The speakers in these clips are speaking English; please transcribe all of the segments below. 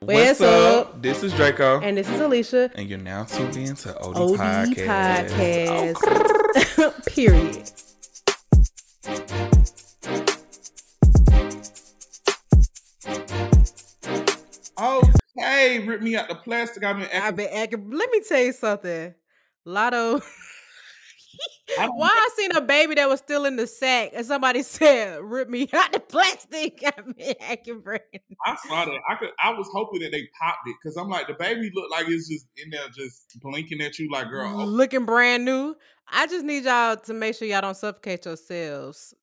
What's, up? This is Draco. And this is Alicia. And you're now tuned in to OD, OD Podcast. Podcast. Period. Okay, rip me out the plastic. I've been I've acting. been acting. Let me tell you something. Lotto. I Why I seen a baby that was still in the sack and somebody said, rip me out the plastic. I've been acting brand. I saw that. I could. I was hoping that they popped it because I'm like the baby looked like it's just in there, just blinking at you, like girl. oh, Looking brand new. I just need y'all to make sure y'all don't suffocate yourselves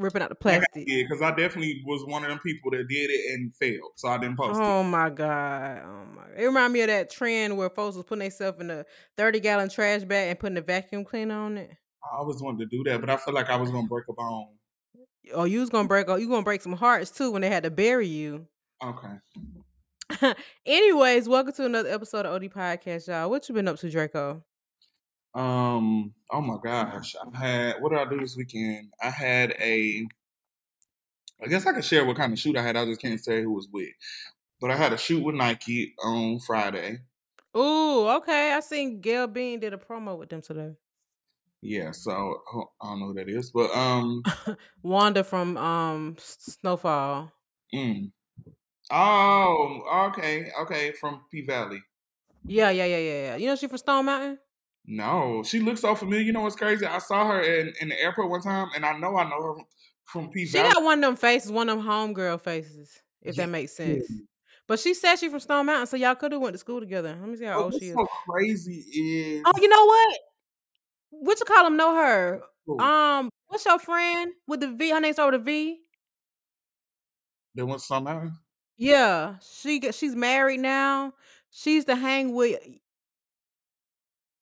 ripping out the plastic. Yeah, because I definitely was one of them people that did it and failed, so I didn't post it. Oh my god! Oh my! It reminded me of that trend where folks was putting themselves in a thirty gallon trash bag and putting a vacuum cleaner on it. I always wanted to do that, but I feel like I was gonna break a bone. Oh, you was gonna break. Oh, you gonna break some hearts too when they had to bury you. Okay. Anyways, welcome to another episode of OD Podcast, y'all. What you been up to, Draco? Um. Oh my gosh. I had. What did I do this weekend? I had a. I guess I could share what kind of shoot I had. I just can't say who was with. But I had a shoot with Nike on Friday. Ooh, okay. I seen Gail Bean did a promo with them today. Yeah. So I don't know who that is, but um. Wanda from um Snowfall. mm. Oh. Okay. Okay. From P Valley. Yeah, yeah, yeah, yeah, yeah. You know she from Stone Mountain. No, she looks so familiar. You know what's crazy? I saw her in, in the airport one time, and I know I know her from, from P She Valley. got one of them faces, one of them homegirl faces, if Yeah. that makes sense. But she said she from Stone Mountain, so y'all could have went to school together. Let me see how But old she is. so crazy is Oh, you know what? What you call them? Know her? Who? Um, what's your friend with the V? Her name started with a V. There was some out. Yeah, she she's married now. She used to hang with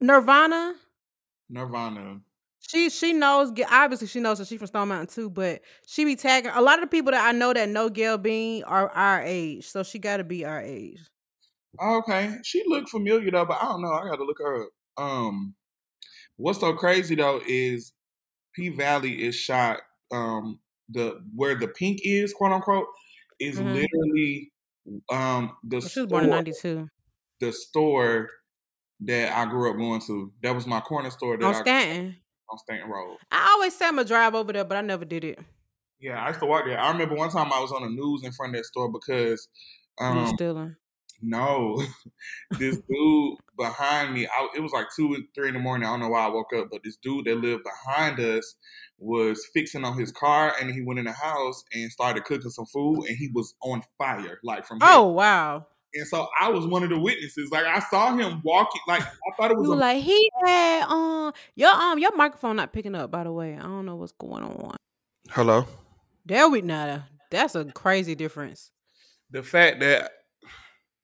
Nirvana. Nirvana. She she knows obviously she knows that she's from Stone Mountain too, but she be tagging a lot of the people that I know that know Gail Bean are our age, so she got to be our age. Okay, she looked familiar though, but I don't know. I got to look her up. Um, what's so crazy though is P Valley is shot. Um, the where the pink is, quote unquote, is Mhm. literally um the She was born in '92 the store that I grew up going to. That was my corner store that on I Stanton. on Stanton Road. I always say I'm gonna drive over there, but I never did it. Yeah, I used to walk there. I remember one time I was on the news in front of that store because You um stealing. no, this dude behind me. I, it was like two and three in the morning. I don't know why I woke up, but this dude that lived behind us was fixing on his car, and he went in the house and started cooking some food, and he was on fire, like from. hell. Oh wow! And so I was one of the witnesses. Like I saw him walking. Like I thought it was You a like he had um your um your microphone not picking up. By the way, I don't know what's going on. hello. There we now. That's a crazy difference. The fact that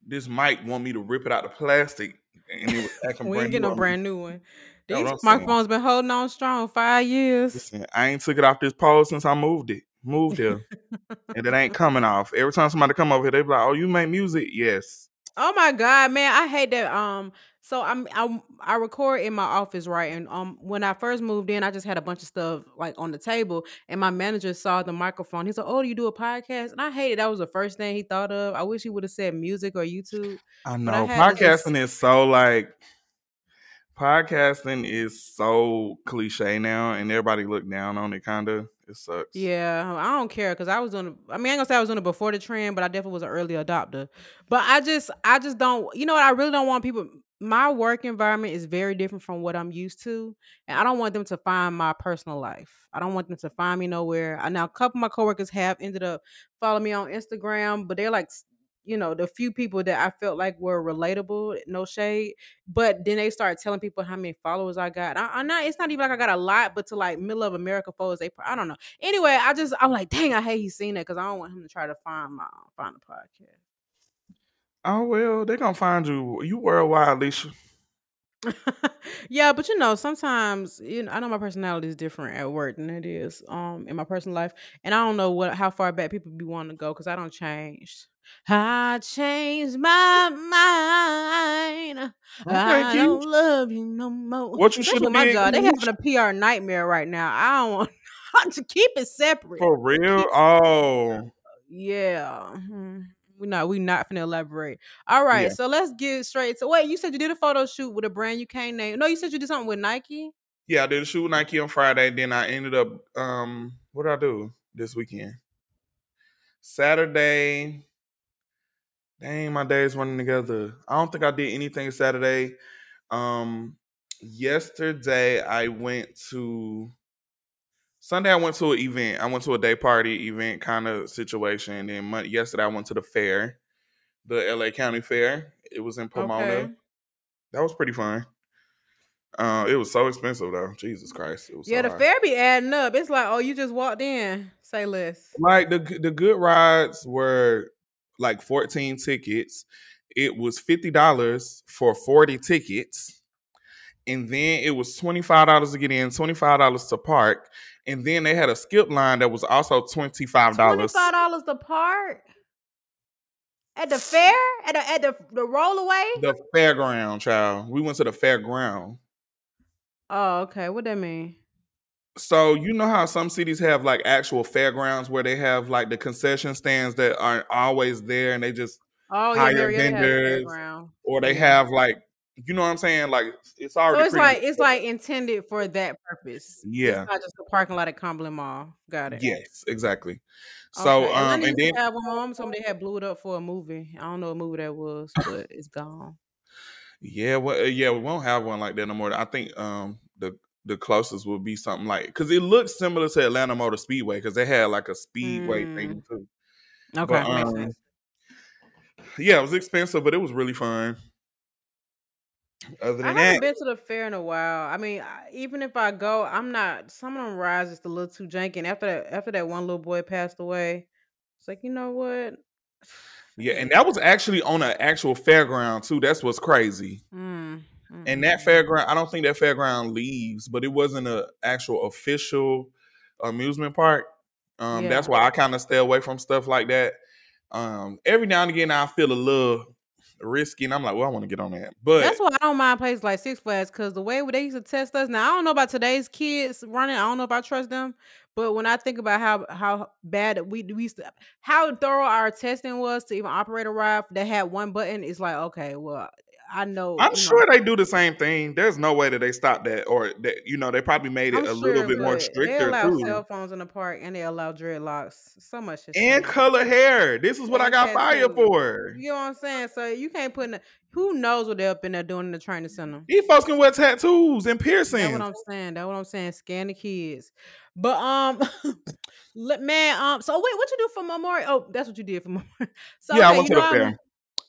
this mic want me to rip it out the plastic and it was acting We brand ain't get new no on me. brand new one. That's what These I'm saying. microphones been holding on strong five years. Listen, I ain't took it off this pole since I moved it. Moved here. and it ain't coming off. Every time somebody come over here, they be like, Oh, you make music? Yes. Oh my god, man, I hate that. Um, so I'm I I record in my office, right? And um, when I first moved in, I just had a bunch of stuff like on the table, and my manager saw the microphone. He's like, "Oh, do you do a podcast?" And I hated that was the first thing he thought of. I wish he would have said music or YouTube. I I know. had to just- Podcasting is so like podcasting is so cliche now and everybody look down on it kinda. It sucks. Yeah, I don't care because I was on. I mean, I am gonna say I was on it before the trend, but I definitely was an early adopter. But I just, I just don't. You know what? I really don't want people. My work environment is very different from what I'm used to, and I don't want them to find my personal life. I don't want them to find me nowhere. I now a couple of my coworkers have ended up following me on Instagram, but they're like, you know, the few people that I felt like were relatable. No shade, but then they started telling people how many followers I got. I, I'm not. It's not even like I got a lot, but to like middle of America followers, they. I don't know. Anyway, I just I'm like, dang, I hate he's seen that because I don't want him to try to find my find the podcast. Oh well, they're gonna find you. You worldwide, Alicia. yeah, but you know, sometimes you know, I know my personality is different at work than it is um in my personal life, and I don't know what how far back people be wanting to go because I don't change. I changed my mind. I you. don't love you no more. What you shoulda with my job, they having a PR nightmare right now. I don't want to keep it separate. For real? Oh, Yeah. mhm. We not we not finna elaborate. All right, Yeah. so let's get straight. So wait, you said you did a photo shoot with a brand you can't name. No, you said you did something with Nike. Yeah, I did a shoot with Nike on Friday. Then I ended up um what did I do this weekend? Saturday. Dang, my days running together. I don't think I did anything Saturday. Um yesterday I went to Sunday I went to an event. I went to a day party event kind of situation. And then Mon- yesterday I went to the fair, the LA County Fair. It was in Pomona. Okay. That was pretty fun. Uh, it was so expensive though. Jesus Christ, it was Yeah, so the fair be adding up. It's like, oh, you just walked in. Say less. Like the the good rides were like fourteen tickets. It was fifty dollars for forty tickets, and then it was twenty five dollars to get in, twenty five dollars to park, and then they had a skip line that was also twenty five Twenty dollars. five dollars the part at the fair at the at the the rollaway. The fairground, child. We went to the fairground. Oh, okay. What that mean? So you know how some cities have like actual fairgrounds where they have like the concession stands that aren't always there, and they just Oh Hire a vendors, or they have like you know what I'm saying? Like it's already. So it's like it's like intended for that purpose. Yeah. It's not just a parking lot at Cumberland Mall. Got it. Yes, exactly. So Okay. um Atlanta and to then have one. Mom told me they had blew it up for a movie. I don't know what movie that was, but it's gone. yeah, well yeah, we won't have one like that no more. I think um the the closest would be something like because it looks similar to Atlanta Motor Speedway because they had like a speedway Mm. thing too. Okay, But um yeah, it was expensive, but it was really fun. Other I than haven't that, been to the fair in a while. I mean, I, even if I go, I'm not. Some of them rides just a little too janky. And after that, after that one little boy passed away, it's like you know what? yeah, and that was actually on an actual fairground too. That's what's crazy. Mm, And that fairground, I don't think that fairground leaves, but it wasn't an actual official amusement park. Um, that's why I kind of stay away from stuff like that. Um, every now and again, I feel a little risky, and I'm like, well, I want to get on that, but That's why I don't mind places like Six Flags because the way they used to test us. Now I don't know about today's kids running. I don't know if I trust them. But when I think about how how bad we we used to, how thorough our testing was to even operate a ride that had one button, it's like okay, well I know. I'm you know, sure they do the same thing. There's no way that they stopped that, or that you know they probably made it I'm a sure, little bit more but they stricter allow too. cell phones in the park and they allow dreadlocks. So much And color hair. This is what I got fired tattoos. for. You know what I'm saying? So you can't put in. The, who knows what they're up in there doing in the training center? These folks can wear tattoos and piercings. That's what I'm saying. That's what I'm saying. Scan the kids. But um, let- man, um, so wait, what you do for Memorial? Oh, that's what you did for Memorial. So yeah, I okay, went you to the fair.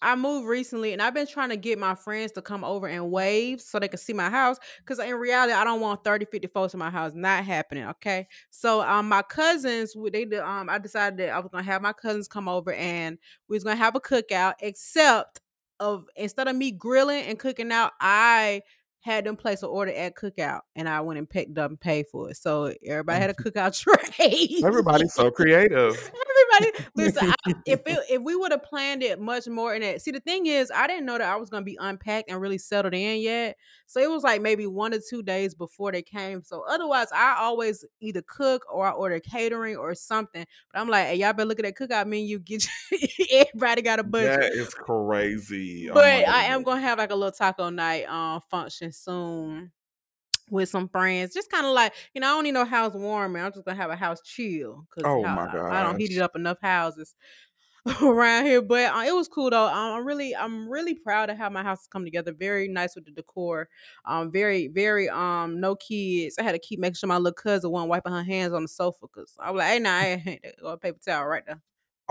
I moved recently, and I've been trying to get my friends to come over and wave so they can see my house. Because in reality, I don't want 30, 50 folks in my house. Not happening. Okay. So um, my cousins, they did, um, I decided that I was gonna have my cousins come over and we was gonna have a cookout. Except of instead of me grilling and cooking out, I had them place an order at cookout, and I went and picked up and paid for it. So everybody had a cookout tray. Everybody's so creative. Everybody, listen. I, if it, if we would have planned it much more in it, see the thing is, I didn't know that I was gonna be unpacked and really settled in yet. So it was like maybe one or two days before they came. So otherwise, I always either cook or I order catering or something. But I'm like, hey, y'all better look at that cookout menu. Get everybody got a budget. That is crazy. Oh But my I am gonna have like a little taco night um function soon with some friends. Just kind of like, you know, I don't need no house warming. I'm just gonna have a house chill because Oh my I don't heat it up enough houses around here. But uh, it was cool though. Um, I'm really, I'm really proud of how my house has come together. Very nice with the decor. Um, very, very um, no kids. I had to keep making sure my little cousin wasn't wiping her hands on the sofa because I was like, hey, nah, I ain't got a paper towel right there.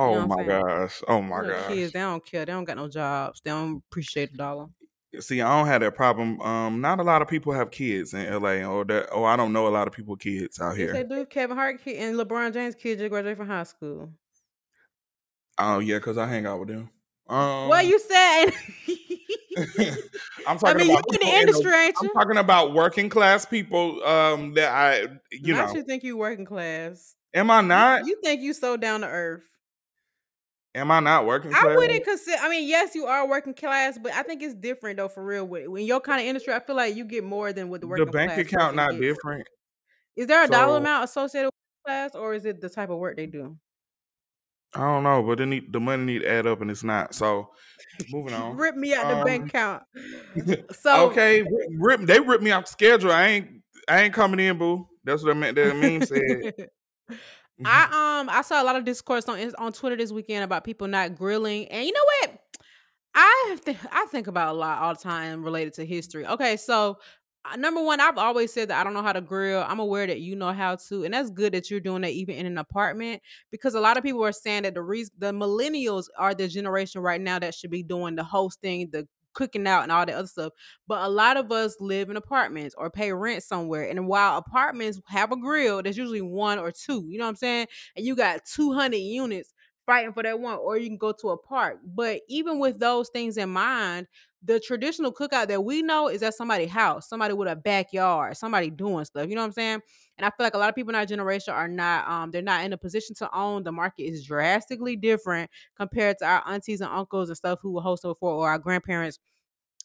You Oh my gosh. Oh my gosh. kids, they don't care. They don't got no jobs. They don't appreciate a dollar. See, I don't have that problem. Um, not a lot of people have kids in LA, or that, or I don't know a lot of people with kids out Yes, they here. do. Kevin Hart kid and LeBron James kids just graduated from high school. Oh yeah, because I hang out with them. What Um, you saying? I'm I talking mean, you about in the people in the. industry, I'm talking about working class people. Um, that I, you Not know, you think you working class. am I You, not? you think you so down to earth. Am I not working I wouldn't consider. I mean, yes, you are working class, but I think it's different though. For real, With- in your kind of industry, I feel like you get more than what the work class. The bank class account not gets. different. Is there a dollar amount associated with class, or is it the type of work they do? I don't know, but the need, the money need to add up, and it's not. So, moving on. Rip me out the Um, bank account. So okay, rip, rip, they ripped me off the schedule. I ain't, I ain't coming in, boo. That's what I meant. That meme said. I um I saw a lot of discourse on on Twitter this weekend about people not grilling, and you know what? I th- I think about a lot all the time related to history. Okay, so uh, number one, I've always said that I don't know how to grill. I'm aware that you know how to, and that's good that you're doing that even in an apartment because a lot of people are saying that the reason the millennials are the generation right now that should be doing the hosting, the cooking out, and all that other stuff. But a lot of us live in apartments or pay rent somewhere, and while apartments have a grill, there's usually one or two. You know what I'm saying? And you got 200 units fighting for that one, or you can go to a park. But even with those things in mind, the traditional cookout that we know is at somebody's house, somebody with a backyard, somebody doing stuff. You know what I'm saying? And I feel like a lot of people in our generation are not um they're not in a position to own. The market is drastically different compared to our aunties and uncles and stuff who were hosting before or our grandparents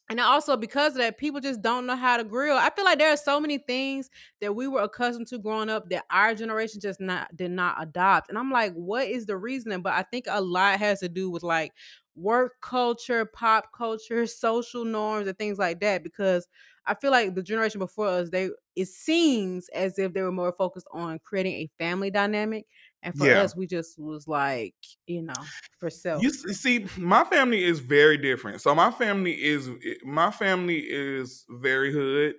and also because of that, people just don't know how to grill. I feel like there are so many things that we were accustomed to growing up that our generation just not did not adopt. And I'm like, what is the reasoning? But I think a lot has to do with like work culture, pop culture, social norms, and things like that. Because I feel like the generation before us, they it seems as if they were more focused on creating a family dynamic. And for Yeah. us, we just was like, you know, for self. You see, my family is very different. So my family is my family is very hood.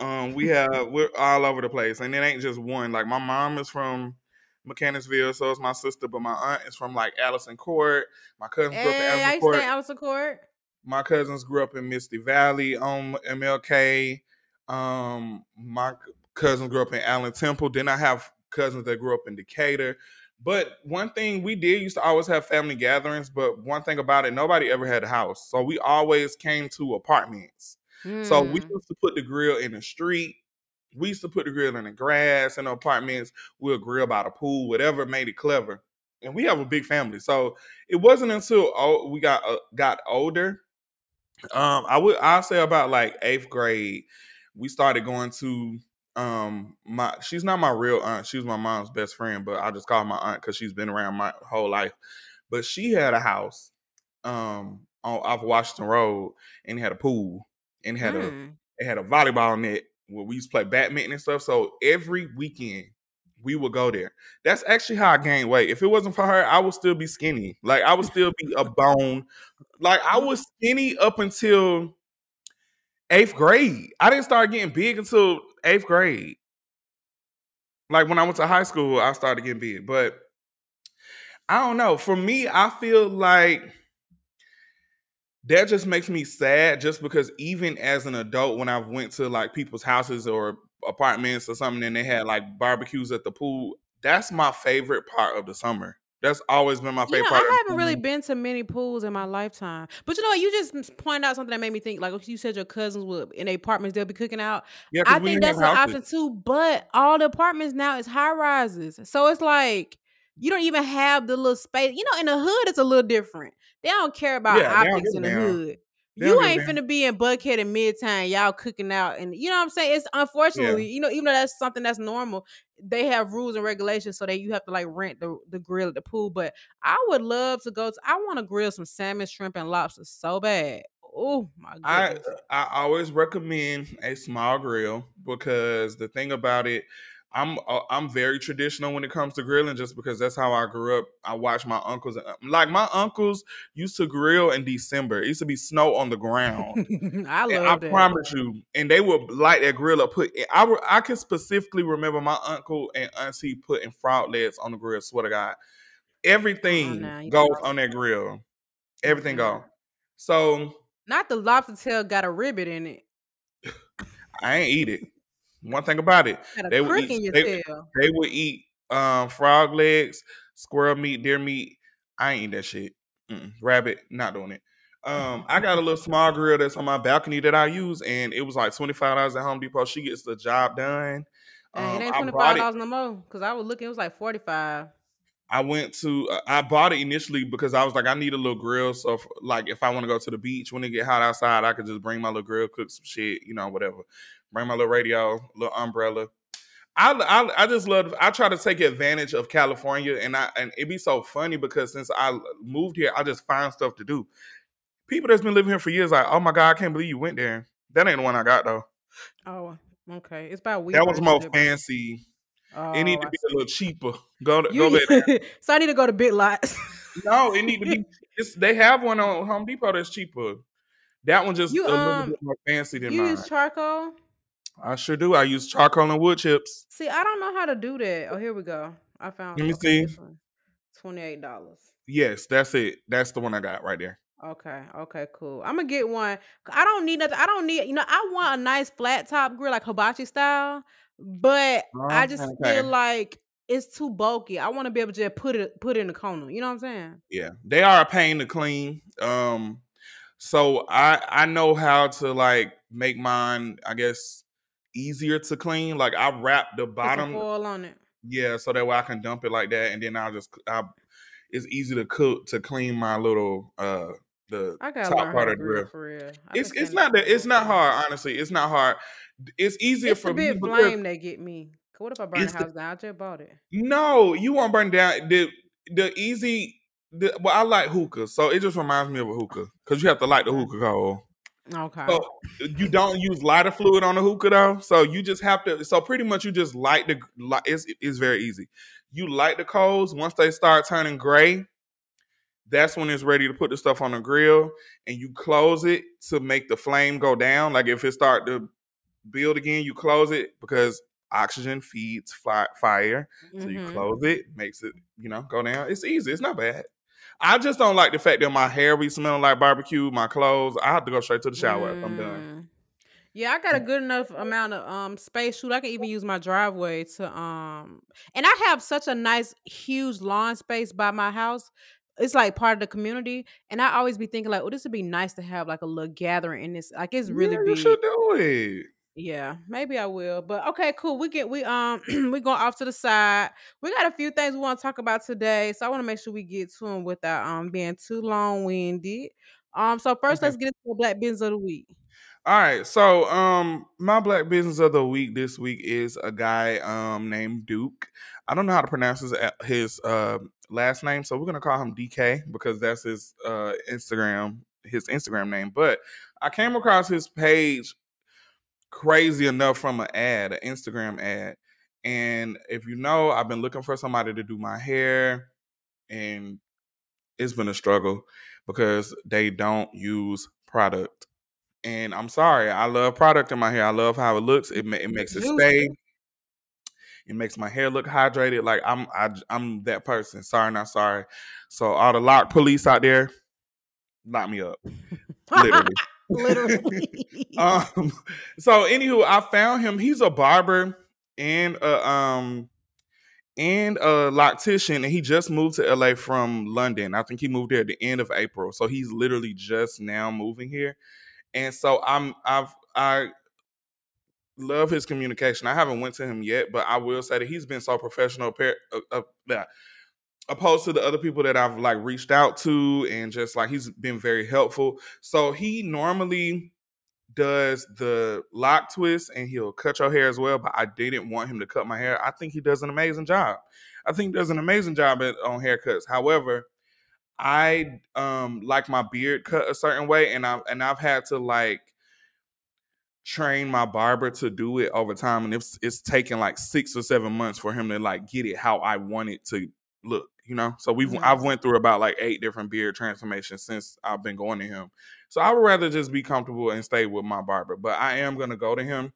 Um, we have we're all over the place, and it ain't just one. Like my mom is from Mechanicsville, so is my sister, but my aunt is from like Allison Court. My cousins grew up in Hey, I Allison Court. stay in Allison Court. My cousins grew up in Misty Valley on MLK. Um, my cousins grew up in Allen Temple. Then I have cousins that grew up in Decatur. But one thing we did used to always have family gatherings. But one thing about it, nobody ever had a house, so we always came to apartments. So we Mm. used to put the grill in the street. We used to put the grill in the grass in the apartments. We'll grill by the pool, whatever made it clever. And we have a big family, so it wasn't until oh, we got uh, got older um, I would I'll say about like eighth grade, we started going to um my she's not my real aunt, she's my mom's best friend, but I just call her my aunt because she's been around my whole life. But she had a house um on off Washington Road and had a pool and had a Mm. it had a volleyball net where we used to play badminton and stuff. So every weekend we would go there. That's actually how I gained weight. If it wasn't for her, I would still be skinny. Like I would still be a bone. Like I was skinny up until eighth grade. I didn't start getting big until eighth grade. Like when I went to high school, I started getting big. But I don't know. For me, I feel like that just makes me sad just because even as an adult when i went to like people's houses or apartments or something and they had like barbecues at the pool that's my favorite part of the summer that's always been my You favorite know, I haven't really been to many pools in my lifetime. But you know what? You just pointed out something that made me think. Like you said, your cousins would in their apartments they'll be cooking out. yeah I think that's an houses option too. But all the apartments now is high rises, so it's like you don't even have the little space. You know, in the hood it's a little different. They don't care about yeah optics in the hood. they You ain't finna be in Buckhead and Midtown, y'all cooking out, and you know what I'm saying. It's yeah unfortunately, you know, even though that's something that's normal, they have rules and regulations so that you have to like rent the the grill at the pool. But I would love to go to. I want to grill some salmon, shrimp, and lobster so bad. Oh my I. Uh, I always recommend a small grill because the thing about it, I'm uh, I'm very traditional when it comes to grilling, just because that's how I grew up. I watched my uncles, like my uncles used to grill in December. It used to be snow on the ground, I and I love that. I promise you, and they would light that grill up. Put I I can specifically remember my uncle and auntie putting frog legs on the grill. Swear to God, Uh-uh, everything you goes on that grill. Everything Mm-mm. go. So Not the lobster tail got a ribbit in it. I ain't eat it. One thing about it, they would eat they, they would eat um frog legs, squirrel meat, deer meat. I ain't eat that shit. Mm-mm. Rabbit, not doing it. Um, I got a little small grill that's on my balcony that I use, and it was like twenty five dollars at Home Depot. She gets the job done. Um, it ain't twenty five twenty bought five it. dollars no more. Cause I was looking, it was like forty five. I went to uh, I bought it initially because I was like I need a little grill so if, like if I want to go to the beach when it get hot outside I could just bring my little grill cook some shit you know whatever bring my little radio little umbrella I, I I just love. I try to take advantage of California, and I and it be so funny because since I moved here, I just find stuff to do. People that's been living here for years, like, oh my god, I can't believe you went there. That ain't the one I got though. Oh, okay. It's about weed. That was more fancy. Oh, it need to I be see. a little cheaper. Go to, You- go back. there. so I need to go to Big Lots. No, it need to be. They have one on Home Depot that's cheaper. That one just You, a little um, bit more fancy than mine. you mine. use charcoal? I sure do. I use charcoal and wood chips. See, I don't know how to do that. Oh, here we go. I found. Let me okay, see. Twenty-eight dollars. Yes, that's it. That's the one I got right there. Okay. Okay. Cool. I'm gonna get one. I don't need nothing. I don't need. You know, I want a nice flat top grill like hibachi style, but I just Okay. feel like it's too bulky. I want to be able to just put it put it in the corner. You know what I'm saying? Yeah, they are a pain to clean. Um, so I I know how to like make mine. I guess easier to clean. Like I wrap the bottom. foil on it. Yeah, so that way I can dump it like that, and then I'll just I, it's easy to cook to clean my little uh the top part of the grill grill. for real. I've It's it's not that it's not hard. Honestly, it's not hard. It's easier It's for me flame that get me. What if I burn the house down? I just bought it. no, you won't burn down the the easy. The, well, I like hookah, so it just reminds me of a hookah because you have to light the mm. Okay. hookah coal. Okay. So you don't use lighter fluid on the hookah though. So you just have to. So pretty much you just light the. Light, it's it's very easy. You light the coals. Once they start turning gray, that's when it's ready to put the stuff on the grill, and you close it to make the flame go down. Like if it start to build again, you close it because oxygen feeds fi- fire. So you Mhm. close it, makes it you know go down. It's easy. It's not bad. I just don't like the fact that my hair be smelling like barbecue. My clothes. I have to go straight to the shower if I'm done. Mm. Yeah, I got a good enough amount of um space. Shoot, I can even use my driveway to um, and I have such a nice, huge lawn space by my house. It's like part of the community, and I always be thinking like, oh, this would be nice to have like a little gathering in this. Like it's really yeah, you big. should do it. Yeah, maybe I will. But okay, cool. We get we um we going off to the side. We got a few things we want to talk about today, so I want to make sure we get to them without um being too long winded. Um, so first, Okay. let's get into the black business of the week. All right. So, um, my black business of the week this week is a guy um named Duke. I don't know how to pronounce his his uh, last name, so we're gonna call him DK because that's his uh Instagram his Instagram name. But I came across his page crazy enough from an ad, an Instagram ad. And if you know, I've been looking for somebody to do my hair, and it's been a struggle because they don't use product. And I'm sorry, I love product in my hair. I love how it looks. It ma- it makes it stay. It makes my hair look hydrated. Like I'm I, I'm that person. Sorry, not sorry. So all the lock police out there, lock me up. Literally. Literally. um so anywho i found him. He's a barber and a um and a loctician and he just moved to la from london. I think he moved there at the end of april. So he's literally just now moving here. And so i'm i've i love his communication. I haven't went to him yet but i will say that he's been so professional uh, uh, opposed to the other people that I've like reached out to and just like he's been very helpful. So he normally does the lock twist and he'll cut your hair as well, but I didn't want him to cut my hair. I think he does an amazing job. I think he does an amazing job at, on haircuts. However, I um like my beard cut a certain way and I've and I've had to like train my barber to do it over time and it's it's taken like six or seven months for him to like get it how I want it to look you know? So we've Mhm. i've went through about like eight different beard transformations since i've been going to him. So i would rather just be comfortable and stay with my barber but i am going to go to him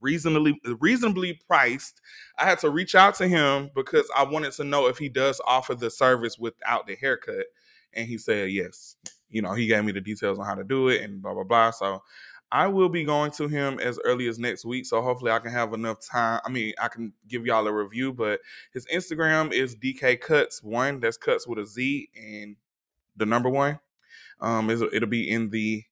reasonably reasonably priced. I had to reach out to him because i wanted to know if he does offer the service without the haircut and he said yes. You know he gave me the details on how to do it and blah blah blah. So I will be going to him as early as next week, so hopefully I can have enough time. I mean, I can give y'all a review, but his Instagram is DK Cuts One. That's cuts with a Z and the number one. Um, it'll be in the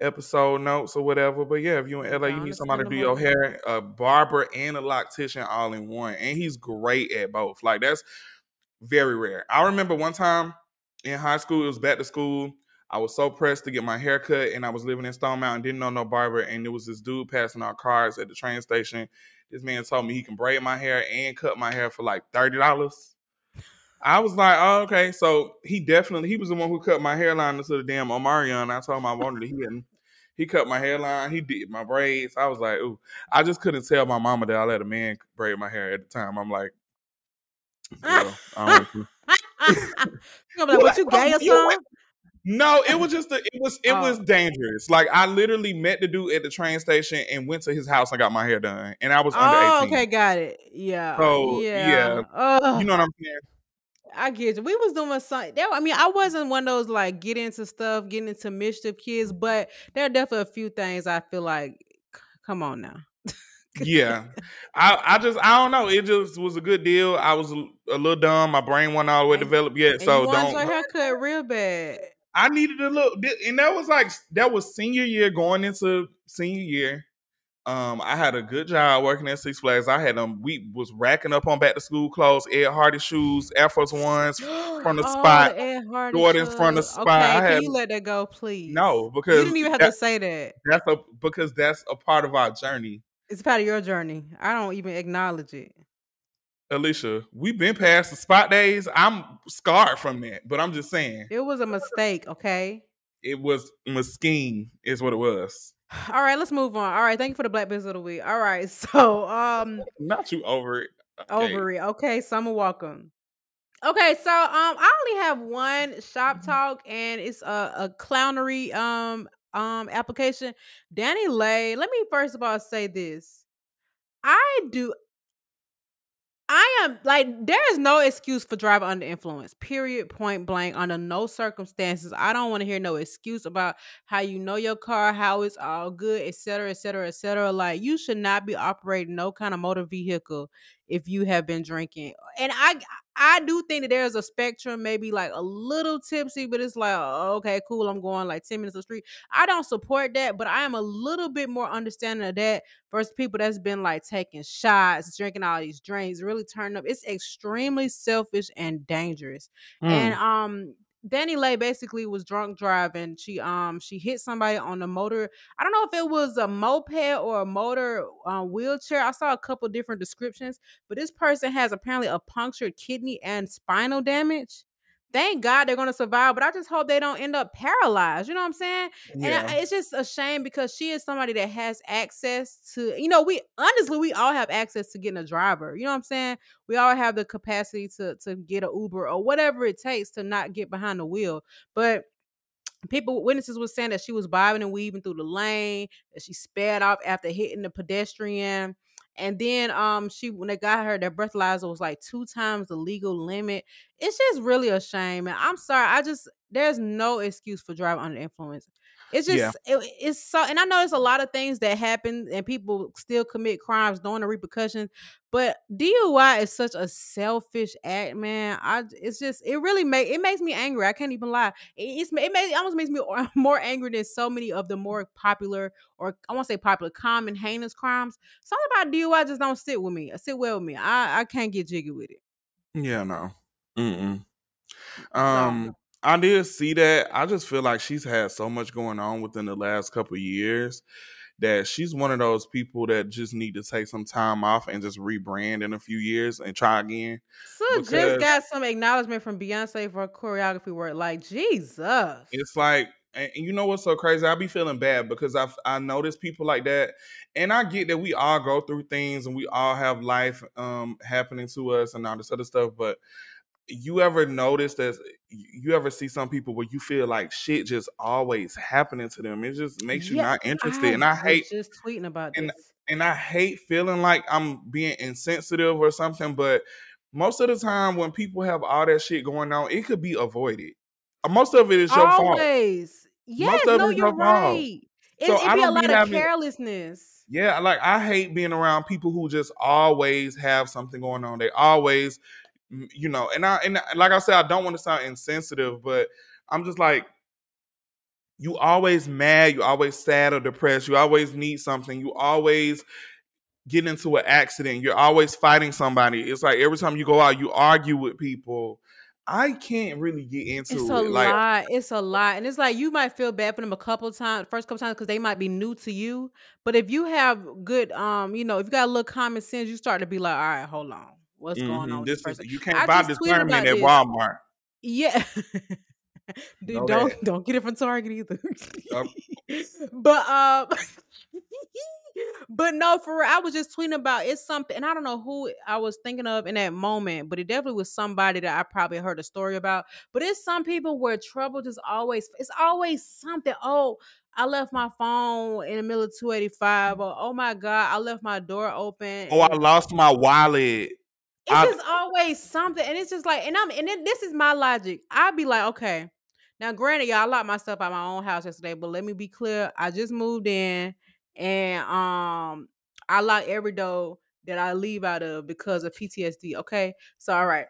episode notes or whatever. But yeah, if you in LA, you need somebody to do your hair, a barber and a loctician all in one, and he's great at both. Like that's very rare. I remember one time in high school, it was back to school. I was so pressed to get my hair cut, and I was living in Stone Mountain, didn't know no barber, and there was this dude passing out cars at the train station this man told me he can braid my hair and cut my hair for like thirty dollars. I was like, oh, okay. So he definitely he was the one who cut my hairline into the damn Omarion. I told him I wanted to He didn't. He cut my hairline. He did my braids. I was like, ooh. I just couldn't tell my mama that I let a man braid my hair at the time. I'm like, I don't I'm like, what you gay or something? No, it was just a, it was it Oh. was dangerous. Like I literally met the dude at the train station and went to his house and got my hair done, and I was under Oh, eighteen. okay, got it. Yeah. So, yeah. yeah. You know what I'm saying? I get you. We was doing something. There, I mean, I wasn't one of those like get into stuff, getting into mischief kids, but there are definitely a few things I feel like. Come on now. Yeah, I I just I don't know. It just was a good deal. I was a, a little dumb. My brain wasn't all the way developed yet, And so don't. your haircut real bad. I needed a little, and that was like that was senior year going into senior year. Um, I had a good job working at Six Flags. I had them. We was racking up on back to school clothes, Ed Hardy shoes, Air Force Ones. from the Oh, spot, the Ed Hardy Jordans from the spot. Okay, I can had- you let that go, please? No, because you didn't even have that- to say that. that's a because that's a part of our journey. It's part of your journey. I don't even acknowledge it. Alicia, we've been past the spot days. I'm scarred from that, but I'm just saying It was a mistake. Okay. it was mesquine, is what it was. All right, let's move on. All right, thank you for the Black Business of the Week. All right, so um, Not you over it. Okay. over it. Okay, Summer, welcome. Okay, so um, I only have one shop Mm-hmm. talk, and it's a, a clownery um um application. Dani Leigh. Let me first of all say this. I do. I am like there is no excuse for driving under influence. Period. Point blank. Under no circumstances. I don't want to hear no excuse about how you know your car, how it's all good, et cetera, et cetera, et cetera. Like you should not be operating no kind of motor vehicle if you have been drinking. And I I do think that there's a spectrum, maybe like a little tipsy, but it's like, oh, okay, cool. I'm going like 10 minutes of street. I don't support that, but I am a little bit more understanding of that versus people that's been like taking shots, drinking all these drinks, really turning up. It's extremely selfish and dangerous. And Mm. um Dani Leigh basically was drunk driving. She um she hit somebody on the motor. I don't know if it was a moped or a motor uh, wheelchair. I saw a couple different descriptions, but this person has apparently a punctured kidney and spinal damage. Thank God they're gonna survive, but I just hope they don't end up paralyzed. You know what I'm saying? And. I, it's just a shame because she is somebody that has access to, you know, we honestly we all have access to getting a driver. You know what I'm saying? We all have the capacity to to get an Uber or whatever it takes to not get behind the wheel. But people witnesses were saying that she was bobbing and weaving through the lane, that she sped off after hitting the pedestrian. And then um she when they got her, their breathalyzer was like two times the legal limit. It's just really a shame. And I'm sorry, I just there's no excuse for driving under influence. It's just Yeah. it- it's so and I know there's a lot of things that happen and people still commit crimes knowing the repercussions, but DUI is such a selfish act, man. I it's just it really make it makes me angry. I can't even lie. It, it's it, may, it almost makes me more angry than so many of the more popular or I won't say popular, common heinous crimes. Something about DUI just don't sit with me. Sit well with me. I I can't get jiggy with it. Yeah, no. Mm-mm. Um, I did see that. I just feel like she's had so much going on within the last couple of years that she's one of those people that just need to take some time off and just rebrand in a few years and try again. So just got some acknowledgement from Beyonce for her choreography work. Like Jesus. It's like, and you know what's so crazy? I be feeling bad because I I notice people like that, and I get that we all go through things and we all have life um happening to us and all this other stuff, but you ever notice that you ever see some people where you feel like shit just always happening to them? It just makes you Yeah, not interested, and I hate just tweeting about and- this. and I hate feeling like I'm being insensitive or something, but most of the time when people have all that shit going on, it could be avoided. Uh, Most of it is your fault. Always. Yes, of no, it's you're your fault. right. It, So it I be a be lot of having- carelessness. Yeah, like I hate being around people who just always have something going on. They always, you know, and I and like I said, I don't want to sound insensitive, but I'm just like, you always mad, you always sad or depressed, you always need something, you always get into an accident, you're always fighting somebody. It's like every time you go out, you argue with people. I can't really get into It's it. a Like, lot. It's a lot. And it's like you might feel bad for them a couple times, first couple times, because they might be new to you. But if you have good, um, you know, if you got a little common sense, you start to be like, all right, hold on, what's going on this this is you can't I buy this discernment at this. Walmart. Yeah. Dude, Know don't don't get it from Target either. But um but no, for real, I was just tweeting about it's something, and I don't know who I was thinking of in that moment, but it definitely was somebody that I probably heard a story about. But it's some people where trouble just always it's always something. Oh, I left my phone in the middle of 285, or oh my god, I left my door open. Oh, I lost my wallet. It's I just always something, and it's just like, and I'm, and then this is my logic. I'd be like, okay, now granted, y'all, I locked myself out my own house yesterday, but let me be clear, I just moved in, and um, I lock every door that I leave out of because of PTSD. Okay, so all right.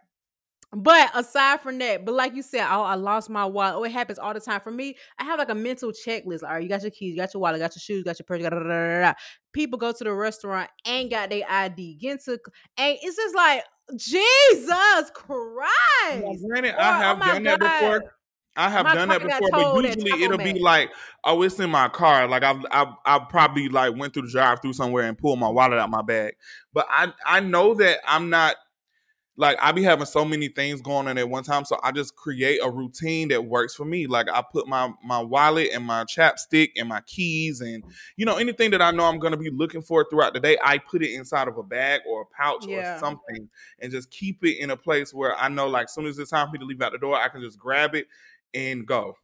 But aside from that, but like you said, oh, I lost my wallet. Oh, it happens all the time. For me, I have like a mental checklist. All right, you got your keys, you got your wallet, got your shoes, got your purse. Da, da, da, da, da. People go to the restaurant, ain't got their ID. Get into, and it's just like Jesus Christ. granted, Or I oh have my done that before. I have my done that before, but usually it'll be like, oh, it's in my car. Like I've I've, I've probably like went through the drive through somewhere and pulled my wallet out my bag. But I I know that I'm not like I be having so many things going on at one time, so I just create a routine that works for me. Like I put my my wallet and my chapstick and my keys and you know anything that I know I'm gonna be looking for throughout the day, I put it inside of a bag or a pouch or something and just keep it in a place where I know like as soon as it's time for me to leave out the door, I can just grab it and go.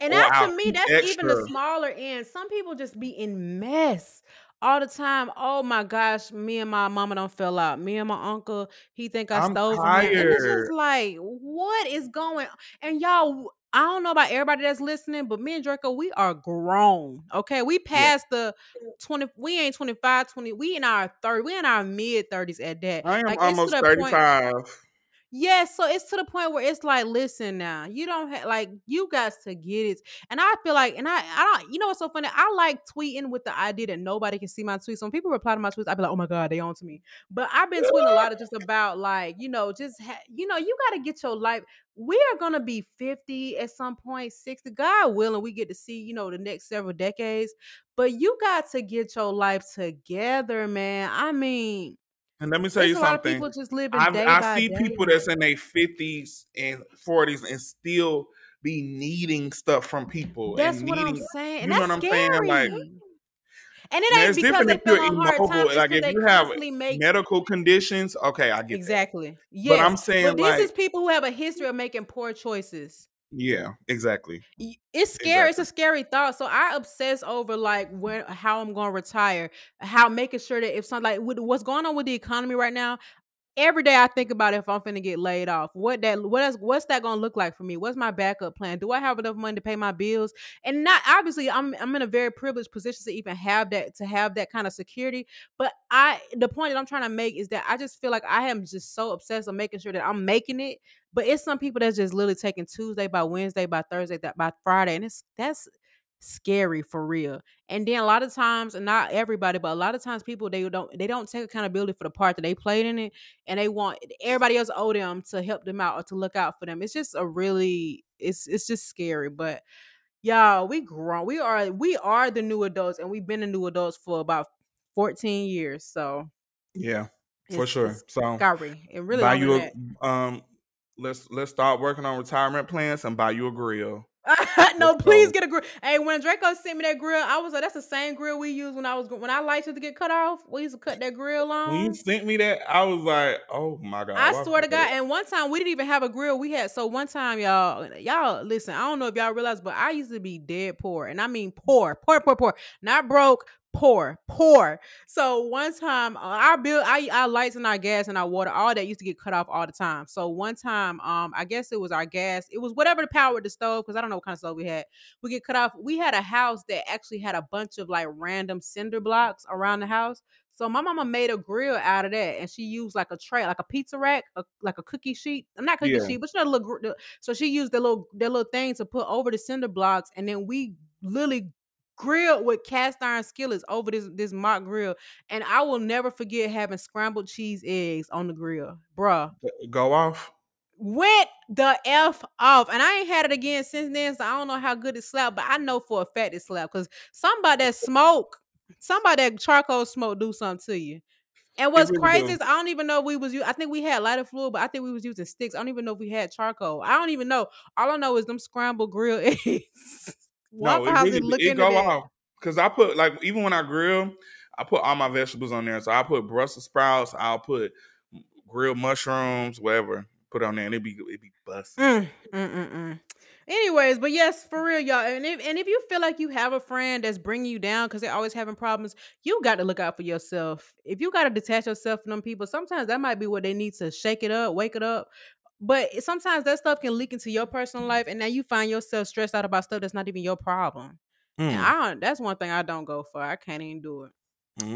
And that to me, that's even the smaller end. Some people just be in mess all the time. Oh my gosh, me and my mama don't fell out. Me and my uncle, he think I I'm stole from him. And it's just like, what is going And y'all, I don't know about everybody that's listening, but me and Draco, we are grown. Okay. We Yeah. passed the 20, we ain't 25, 20, we in our 30, we in our mid 30s at that. I am Like almost the point 35. Yes, so it's to the point where it's like, listen now, you don't have like you guys to get it. And I feel like, and I, I don't, you know what's so funny? I like tweeting with the idea that nobody can see my tweets. When people reply to my tweets, I'd be like, oh my god, they on to me. But I've been tweeting a lot of just about like, you know, just ha- you know, you got to get your life. We are gonna be fifty at some point, sixty. God willing, we get to see, you know, the next several decades. But you got to get your life together, man. I mean, And let me tell it's you a lot of something. people just living I day I see day. people that's in their 50s and 40s and still be needing stuff from people That's and what I'm saying, you and know what I'm saying? Like. Mm. And it ain't it's because different they if you're feel on hard times. Like if you have make medical conditions, okay, I get that. exactly. But I'm but saying this is people who have a history of making poor choices. Yeah, exactly. It's scary. It's a scary thought. So I obsess over like when how I'm going to retire, how making sure that if something like with what's going on with the economy right now, every day I think about if I'm finna get laid off. What that what what's that gonna look like for me? What's my backup plan? Do I have enough money to pay my bills? And not obviously I'm I'm in a very privileged position to even have that to have that kind of security. But I the point that I'm trying to make is that I just feel like I am just so obsessed with making sure that I'm making it. But it's some people that's just literally taking Tuesday by Wednesday by Thursday that by Friday, and it's that's scary for real. And then a lot of times, and not everybody, but a lot of times people they don't they don't take accountability for the part that they played in it, and they want everybody else owe them to help them out or to look out for them. It's just a really it's it's just scary. But y'all, we grown. We are we are the new adults, and we've been the new adults for about 14 years. So Yeah, for it's sure. it's So scary. It really buy you a um let's let's start working on retirement plans and buy you a grill. no, please get a grill. Hey, when Draco sent me that grill, I was like, that's the same grill we used when I was when I liked it to get cut off. We used to cut that grill on." When you sent me that, I was like, oh my god, I swear to God, that? and one time we didn't even have a grill. We had so one time, y'all, y'all listen. I don't know if y'all realize, but I used to be dead poor, and I mean poor, poor, poor, poor, not broke, poor, poor. So one time, uh, our bill, our, our lights and our gas and our water, all that used to get cut off all the time. So one time, um, I guess it was our gas, it was whatever the power the stove, because I don't know what kind of stove we had. We get cut off. We had a house that actually had a bunch of like random cinder blocks around the house. So my mama made a grill out of that, and she used like a tray, like a pizza rack, a, like a cookie sheet. I'm not cookie Yeah. sheet, but you know, the little. the- So she used the little, the little thing to put over the cinder blocks, and then we literally grilled with cast iron skillets over this this mock grill. And I will never forget having scrambled cheese eggs on the grill, bruh. Go off. went the f off, and I ain't had it again since then. So I don't know how good it slapped, but I know for a fact it slapped because somebody that smoke, somebody that charcoal smoke do something to you. And what's really crazy is I don't even know we was. I think we had lighter fluid, but I think we was using sticks. I don't even know if we had charcoal. I don't even know. All I know is them scrambled grilled eggs. Waffle no, it House really is it go off. Cause I put like even when I grill, I put all my vegetables on there. So I put Brussels sprouts, I'll put grilled mushrooms, whatever. Put on there and it be it be busting. Mm. Anyways, but yes, for real, y'all. And if and if you feel like you have a friend that's bringing you down because they're always having problems, you got to look out for yourself. If you got to detach yourself from them people, sometimes that might be what they need to shake it up, wake it up. But sometimes that stuff can leak into your personal life, and now you find yourself stressed out about stuff that's not even your problem. And Mm. I don't. That's one thing I don't go for. I can't even do it.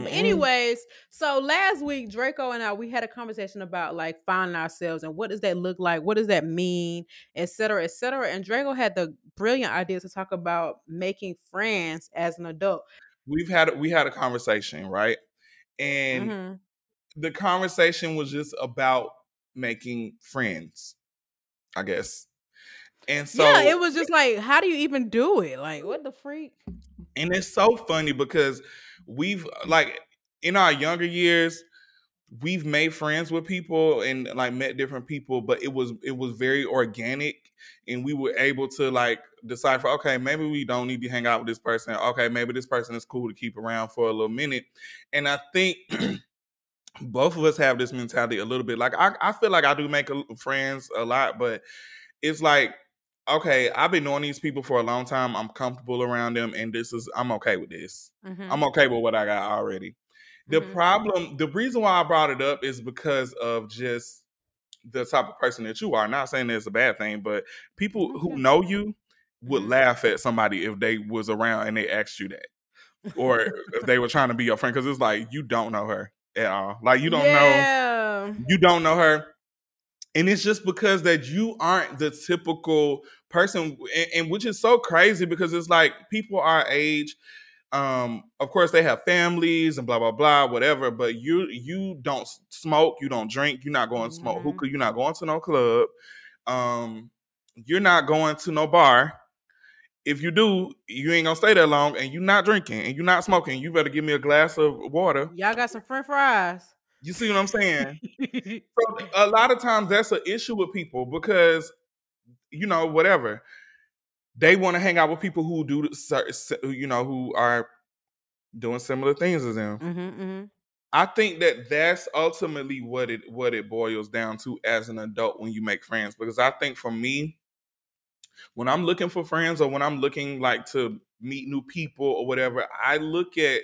But Mm-mm. anyways, so last week Draco and I we had a conversation about like finding ourselves and what does that look like, what does that mean, et cetera, et cetera. And Draco had the brilliant idea to talk about making friends as an adult. we've had we had a conversation, right? And Mhm. the conversation was just about making friends, I guess. And so yeah, it was just like, how do you even do it? Like, what the freak? and it's so funny because we've uh, like in our younger years we've made friends with people and like met different people but it was it was very organic and we were able to like decipher okay maybe we don't need to hang out with this person okay maybe this person is cool to keep around for a little minute and i think both of us have this mentality a little bit like i, I feel like i do make a, friends a lot but it's like okay i've been knowing these people for a long time i'm comfortable around them and this is i'm okay with this. Mhm, i'm okay with what i got already. The mhm. problem the reason why i brought it up is because of just the type of person that you are not saying it's a bad thing but people who know you would Mhm. laugh at somebody if they was around and they asked you that or if they were trying to be your friend because it's like you don't know her at all. Like you don't know. You don't know her. And it's just because that you aren't the typical person and, and which is so crazy because it's like people our age um of course they have families and blah blah blah whatever but you you don't smoke you don't drink you're not going to smoke Mhm. hookah you're not going to no club um you're not going to no bar if you do you ain't gonna stay that long and you're not drinking and you're not smoking you better give me a glass of water Y'all got some French fries. you see what i'm saying so a lot of times that's an issue with people because you know whatever they want to hang out with people who do you know who are doing similar things as them mm-hmm, mm-hmm. i think that that's ultimately what it what it boils down to as an adult when you make friends because i think for me when i'm looking for friends or when i'm looking like to meet new people or whatever i look at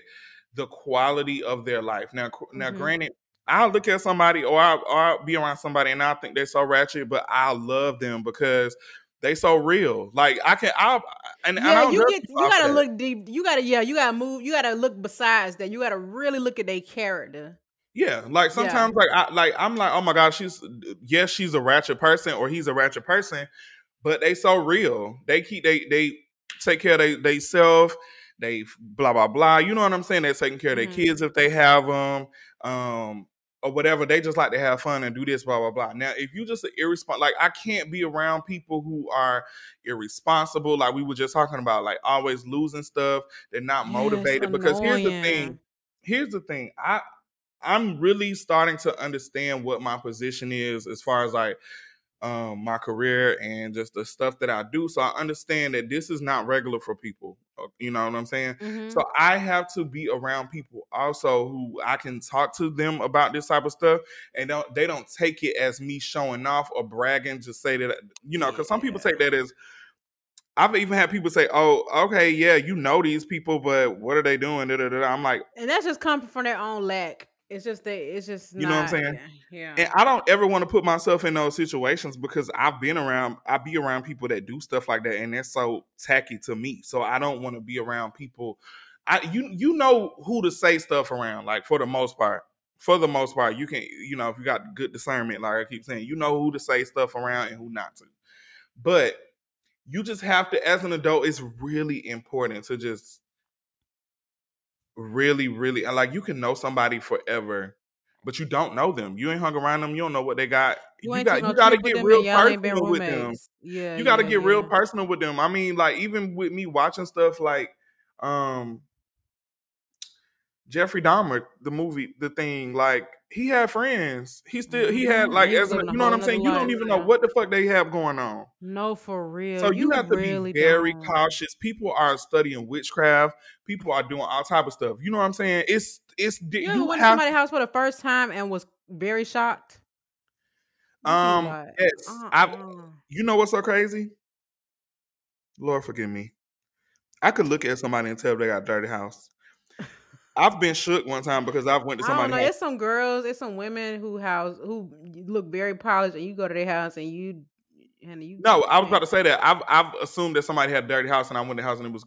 the quality of their life now now Mhm. granted I'll look at somebody or I'll, or I'll be around somebody and I think they're so ratchet, but I love them because they so real. Like I can, I'll and, and I Yeah, don't you get you gotta that. look deep. You gotta yeah, you gotta move. You gotta look besides that. You gotta really look at their character. Yeah, like Yeah. sometimes, like I like I'm like, oh my god, she's yes, she's a ratchet person or he's a ratchet person, but they so real. They keep they they take care of they they self. They blah blah blah. You know what I'm saying? They're taking care of their kids if they have them, um, or whatever. They just like to have fun and do this blah blah blah. Now, if you just irresponsible, like I can't be around people who are irresponsible. Like we were just talking about, like always losing stuff. They're not Yes, motivated because here's the thing. Here's the thing. I I'm really starting to understand what my position is as far as like um my career and just the stuff that I do. So I understand that this is not regular for people. uh, You know what I'm saying? Mhm. So I have to be around people also who I can talk to them about this type of stuff and don't they don't take it as me showing off or bragging to say that you know because some people take that as I've even had people say, "Oh, okay, yeah, you know these people, but what are they doing?" Da, da, da. I'm like, and that's just coming from their own lack. It's just. It's just You know what I'm saying? Yeah. and I don't ever want to put myself in those situations because I've been around, I be around people that do stuff like that, and that's so tacky to me. So I don't want to be around people. I you you know who to say stuff around, like for the most part. For the most part, you can you know if you got good discernment, like I keep saying, you know who to say stuff around and who not to. But you just have to, as an adult, it's really important to just really, really, and like you can know somebody forever but you don't know them. You ain't hung around them. You don't know what they got. You You, got no you got to get real and y'all ain't been personal with them. Yeah, You got to yeah, get real personal with them. I mean, like even with me watching stuff like um Jeffrey Dahmer, the movie, the thing, like he had friends. He still he had Mhm. like as a, you know what I'm saying. You don't even know what the fuck they have going on. No, for real. So you, have to really be very don't. cautious. People are studying witchcraft. People are doing all type of stuff. You know what I'm saying? It's it's You you went to somebody's house for the first time and was very shocked? Um yes. I uh-uh. you know what's so crazy? Lord forgive me. I could look at somebody and tell they got a dirty house. I've been shook one time because I've went to somebody. I don't know. It's some girls, it's some women who house who look very polished, and you go to their house and you and you. No, I was about to say that. I've I've assumed that somebody had a dirty house and I went to the house and it was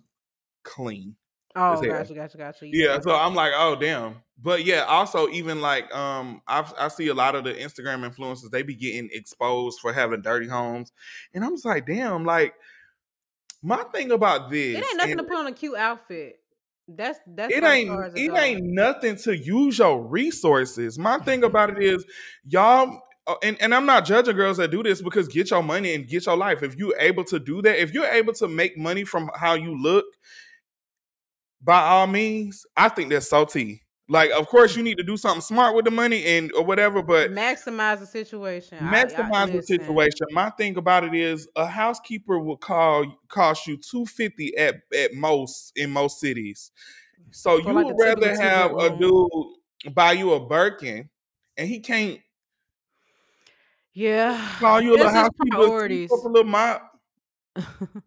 clean. Oh, gotcha, gotcha, gotcha. Yeah, so I'm like, oh damn. But yeah, also even like um I I see a lot of the Instagram influencers, they be getting exposed for having dirty homes. And I'm just like, damn, like my thing about this it ain't nothing and to put on a cute outfit. That's that's it ain't it goes. ain't nothing to use your resources. My thing about it is y'all uh, and, and I'm not judging girls that do this because get your money and get your life. If you're able to do that, if you're able to make money from how you look, by all means, I think that's so tea. Like, of course, you need to do something smart with the money and or whatever, but maximize the situation. I- I- maximize the situation. My thing about it is a housekeeper will call cost you two fifty at at most in most cities. So For you like would rather have a dude buy you a Birkin and he can't Yeah, call you a little housekeeper to sweep priorities. up a little mop.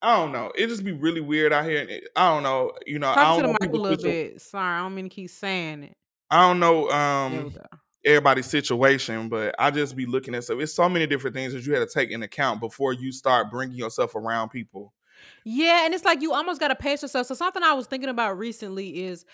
I don't know. It just be really weird out here. and it- I don't know. You know, I Talk to don't the know mic a little bit. Sorry, I don't mean to keep saying it. I don't know um everybody's situation, but I just be looking at so It's so many different things that you had to take in account before you start bringing yourself around people. Yeah, and it's like you almost got to pace yourself. So something I was thinking about recently is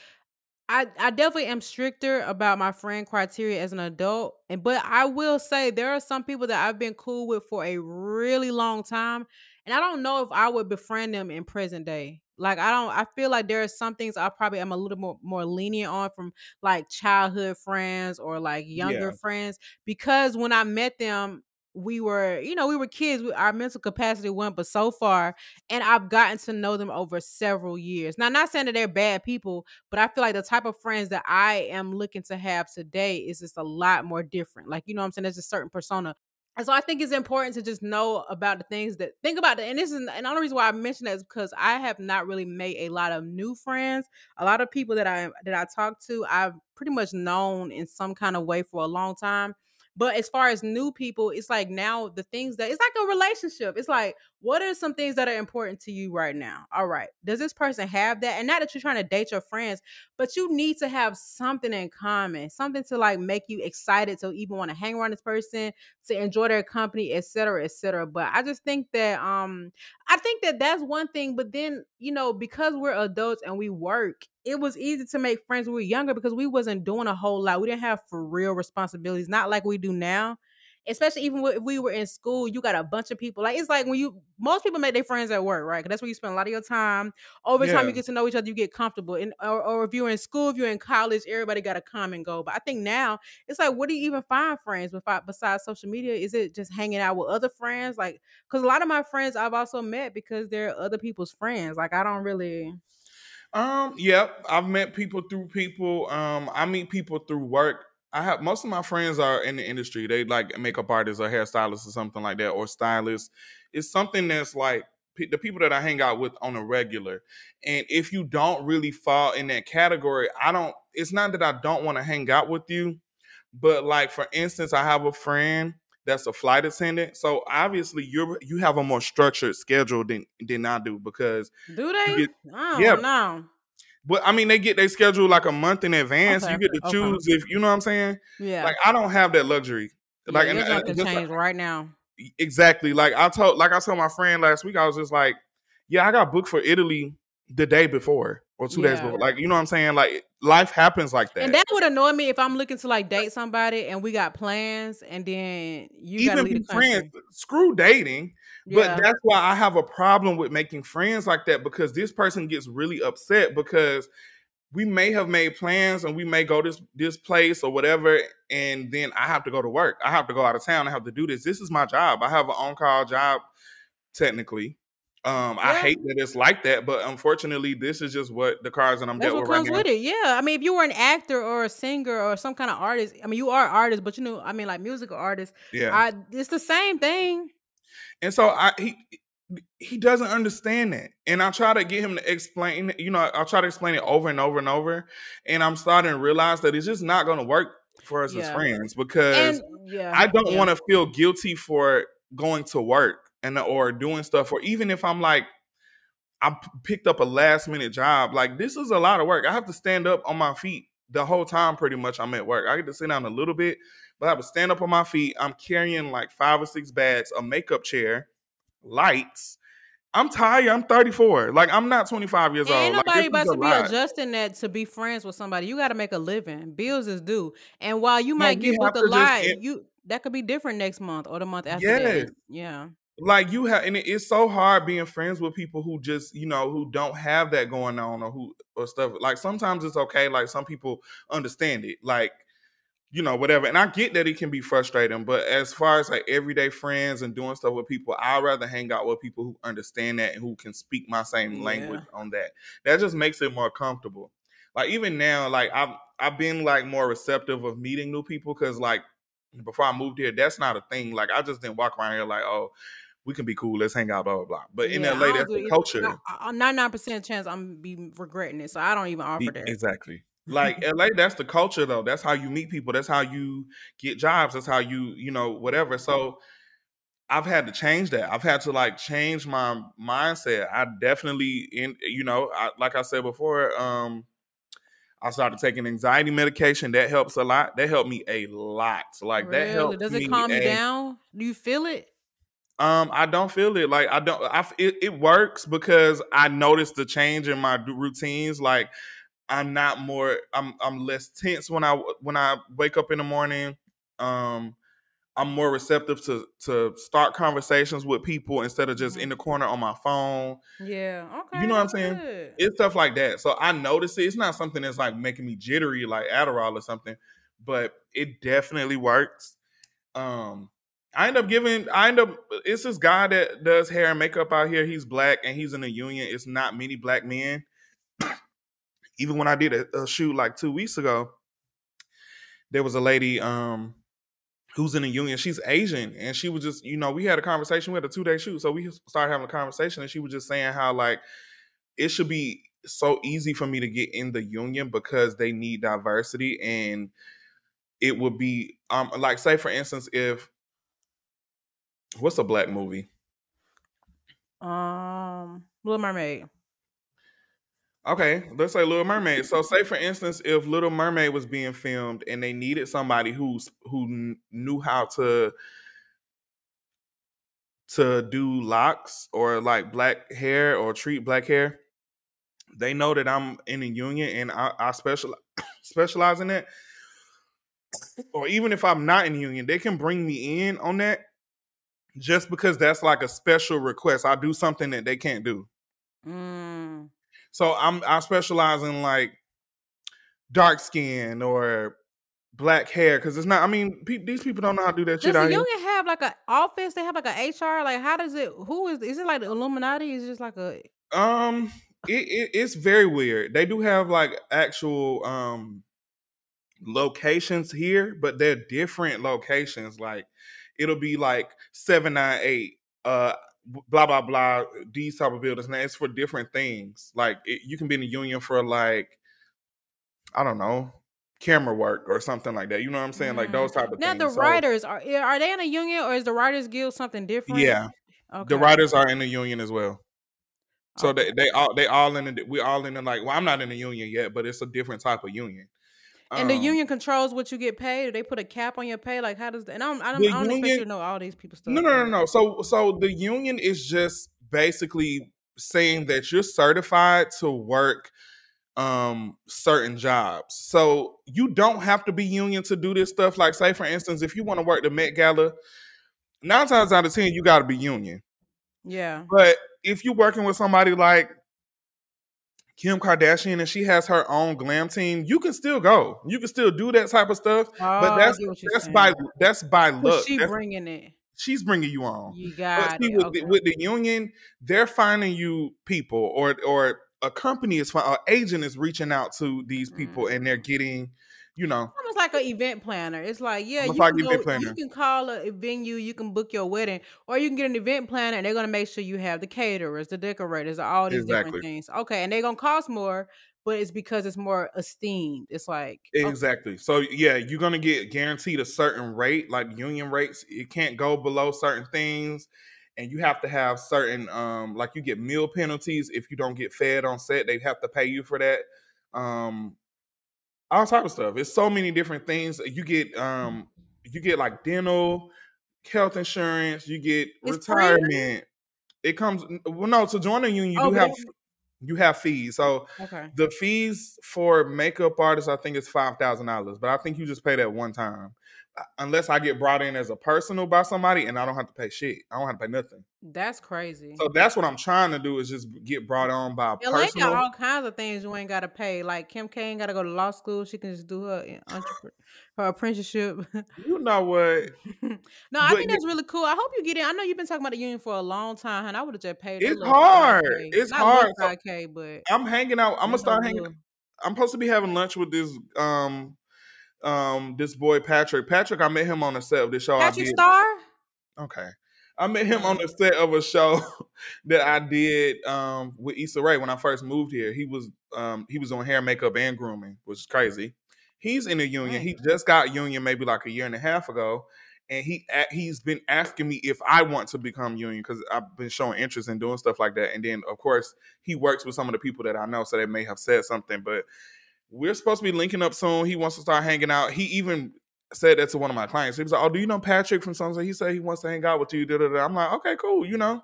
I I definitely am stricter about my friend criteria as an adult, and but I will say there are some people that I've been cool with for a really long time, and I don't know if I would befriend them in present day. Like I don't, I feel like there are some things I probably am a little more more lenient on from like childhood friends or like younger Yeah. friends because when I met them, we were you know we were kids. We, our mental capacity went, but so far, and I've gotten to know them over several years. Now, not saying that they're bad people, but I feel like the type of friends that I am looking to have today is just a lot more different. Like, you know what I'm saying? There's a certain persona. And so I think it's important to just know about the things that think about it. And this is and the only reason why I mention that is because I have not really made a lot of new friends. A lot of people that I that I talk to, I've pretty much known in some kind of way for a long time. But as far as new people, it's like now the things that it's like a relationship. It's like, what are some things that are important to you right now? All right. Does this person have that? And not that you're trying to date your friends, but you need to have something in common, something to like make you excited to even want to hang around this person, to enjoy their company, et cetera, et cetera. But I just think that um I think that that's one thing. But then, you know, because we're adults and we work, it was easy to make friends when we were younger because we wasn't doing a whole lot. We didn't have for real responsibilities, not like we do now. Especially even if we were in school, you got a bunch of people. Like it's like when you most people make their friends at work, right? 'Cause that's where you spend a lot of your time. Over time, you get to know each other, you get comfortable. And or, or if you're in school, if you're in college, everybody got a common goal. But I think now it's like, what do you even find friends besides, besides social media? Is it just hanging out with other friends? Like, because a lot of my friends I've also met because they're other people's friends. Like, I don't really. Um, yep. I've met people through people. Um, I meet people through work. I have most of my friends are in the industry. They like makeup artists or hairstylists or something like that, or stylists. It's something that's like the people that I hang out with on a regular. And if you don't really fall in that category, I don't. It's not that I don't want to hang out with you, but like for instance, I have a friend that's a flight attendant. So obviously, you're you have a more structured schedule than than I do because Do they? get- I don't yeah. know. but I mean, they get their schedule like a month in advance. Okay, You get to okay. choose if you know what I'm saying. Yeah. Like I don't have that luxury. yeah, Like your and, junk uh, can like- change right now. exactly. Like I told, like I told my friend last week, I was just like, yeah, I got booked for Italy the day before or two days before. Like you know what I'm saying. Like life happens like that. And that would annoy me if I'm looking to like date somebody and we got plans and then you Even leave be friends, screw dating. Yeah. But that's why I have a problem with making friends like that because this person gets really upset because we may have made plans and we may go this this place or whatever, and then I have to go to work. I have to go out of town. I have to do this. This is my job. I have an on call job, technically. Um, I hate that it's like that, but unfortunately, this is just what the cards that I'm That's dealt what with right comes now. with it. Yeah. I mean, if you were an actor or a singer or some kind of artist, I mean, you are an artist, but you know, I mean, like musical artists, Yeah. I it's the same thing. And so I he he doesn't understand that. And I try to get him to explain, you know, I'll try to explain it over and over and over. And I'm starting to realize that it's just not gonna work for us as friends because And yeah, I don't yeah. want to feel guilty for going to work and or doing stuff or even if I'm like I picked up a last minute job, like this is a lot of work. I have to stand up on my feet the whole time pretty much I'm at work. I get to sit down a little bit, but I have to stand up on my feet. I'm carrying like five or six bags, a makeup chair, lights. I'm tired. I'm 34. Like I'm not 25 years ain't old. Like, nobody this about to be lot. adjusting that to be friends with somebody. You got to make a living. Bills is due. And while you might we get booked a lot, you that could be different next month or the month after Yes. that. Yeah. Like you have and it- it's so hard being friends with people who just you know who don't have that going on or who or stuff. Like sometimes it's okay like some people understand it like you know whatever and i get that it can be frustrating but as far as like everyday friends and doing stuff with people i'd rather hang out with people who understand that and who can speak my same language on that. That just makes it more comfortable. Like even now like i've i've been like more receptive of meeting new people because like before i moved here that's not a thing. Like i just didn't walk around here like oh we can be cool. Let's hang out, blah blah blah. But in Yeah, LA, that's the culture. Ninety nine percent chance I'm be regretting it, so I don't even offer that. Exactly. Like LA, that's the culture though. That's how you meet people. That's how you get jobs. That's how you, you know, whatever. So I've had to change that. I've had to like change my mindset. I definitely in you know, I, like I said before, um, I started taking anxiety medication. That helps a lot. That helped me a lot. Like that really? helped Does me it calm you down? Do you feel it? Um, I don't feel it. Like I don't. I it, it works because I noticed the change in my routines. Like I'm not more. I'm I'm less tense when I when I wake up in the morning. Um, I'm more receptive to to start conversations with people instead of just Mhm. in the corner on my phone. Yeah. Okay. You know what I'm saying? good. It's stuff like that. So I notice it. It's not something that's like making me jittery like Adderall or something, but it definitely works. Um, I end up giving. I end up. It's this guy that does hair and makeup out here. He's black and he's in the union. It's not many black men. Even when I did a, a shoot like two weeks ago, there was a lady um who's in the union. She's Asian, and she was just, you know, we had a conversation. We had a two day shoot, so we started having a conversation, and she was just saying how like it should be so easy for me to get in the union because they need diversity, and it would be um like say for instance if what's a black movie? Um, Little Mermaid. Okay, let's say Little Mermaid. So, say for instance, if Little Mermaid was being filmed and they needed somebody who's who knew how to to do locks or like black hair or treat black hair, they know that I'm in a union and I, I special specialize in that. Or even if I'm not in union, they can bring me in on that just because that's like a special request. I do something that they can't do. Mm. So I'm I specialize in like dark skin or black hair because it's not. I mean, pe- these people don't know how to do that Does shit the here. union have like an office? They have like an HR. Like, how does it? Who is? Is it like the Illuminati? Is it just like a? Um, it, it it's very weird. They do have like actual um locations here, but they're different locations. Like it'll be like seven nine eight. Uh. Blah blah blah. These type of buildings, and it's for different things. Like it, you can be in a union for like, I don't know, camera work or something like that. You know what I'm saying? Like those type of Now things. the So, writers are are they in a union or is the Writers Guild something different? yeah, Okay. the writers are in the union as well. So Okay. they they all they all in the we all in the like. Well, I'm not in the union yet, but it's a different type of union. And the Um, union controls what you get paid. They put a cap on your pay. Like how does? And I don't. I don't, The I don't expect you to know all these people stuff. No, no, no, no. So, so the union is just basically saying that you're certified to work um certain jobs. So you don't have to be union to do this stuff. Like, say for instance, if you want to work the Met Gala, nine times out of ten, you got to be union. Yeah. But if you're working with somebody like Kim Kardashian and she has her own glam team, you can still go. You can still do that type of stuff. Oh, but that's that's by that's by luck. She that's, bringing it. She's bringing you on. You got see, it. with, okay. the, with the union, they're finding you people, or or a company is, an agent is reaching out to these people, Mm. and they're getting, you know, almost like an event planner. It's like, yeah, you like can, event go- planner. you can call a venue, you can book your wedding, or you can get an event planner and they're gonna make sure you have the caterers, the decorators, all these Exactly. different things. Okay, and they're gonna cost more, but it's because it's more esteemed. It's like okay, Exactly. So yeah, you're gonna get guaranteed a certain rate, like union rates. It can't go below certain things, and you have to have certain, um, like you get meal penalties if you don't get fed on set. They have to pay you for that. Um, all type of stuff. It's so many different things. You get, um, you get like dental, health insurance. You get It's free retirement. It comes. Well, no. To join the union, you Oh, do have you have fees. So okay. the fees for makeup artists, I think, is five thousand dollars, but I think you just pay that one time, unless I get brought in as a personal by somebody, and I don't have to pay shit. I don't have to pay nothing. That's crazy. So that's what I'm trying to do is just get brought on by a LA got all kinds of things you ain't gotta pay. Like Kim K ain't gotta go to law school. She can just do her her apprenticeship. You know what? no, I think that's really cool. I hope you get in. I know you've been talking about the union for a long time, and I would have just paid. It's hard. 5K. It's Not hard. little So- 5K, but I'm hanging out. I'm gonna start hanging. I'm supposed to be having lunch with this um um this boy Patrick. Patrick, I met him on the set of this show. I Patrick. Star. Okay. I met him on the set of a show that I did um, with Issa Rae when I first moved here. He was um, he was on hair, makeup, and grooming, which is crazy. He's in the union. He just got union maybe like a year and a half ago, and he he's been asking me if I want to become union because I've been showing interest in doing stuff like that. And then of course he works with some of the people that I know, so they may have said something. But we're supposed to be linking up soon. He wants to start hanging out. He even said that to one of my clients. He was like, "Oh, do you know Patrick from something?" He said he wants to hang out with you. Da, da, da. I'm like, "Okay, cool," you know.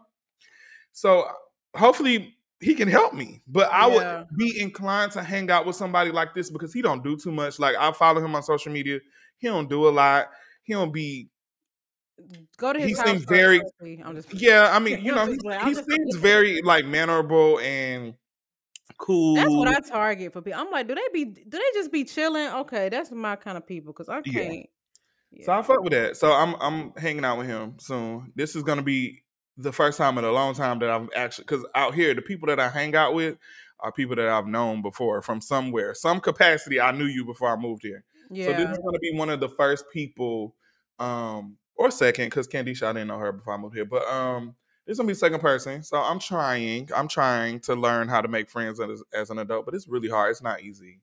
So hopefully he can help me. But I Yeah. would be inclined to hang out with somebody like this because he don't do too much. Like I follow him on social media. He don't do a lot. He don't be. Go to his He house. seems very- I'm just. Yeah, I mean, you know, he, he seems very like mannerable and cool. That's what I target for people. I'm like, do they be? Do they just be chilling? Okay, that's my kind of people because I can't. So I fuck with that. So I'm I'm hanging out with him soon. This is gonna be the first time in a long time that I've actually because out here the people that I hang out with are people that I've known before from somewhere, some capacity. I knew you before I moved here. Yeah. So this is gonna be one of the first people, um, or second, because Candisha I didn't know her before I moved here, but um, this is gonna be second person. So I'm trying. I'm trying to learn how to make friends as, as an adult, but it's really hard. It's not easy.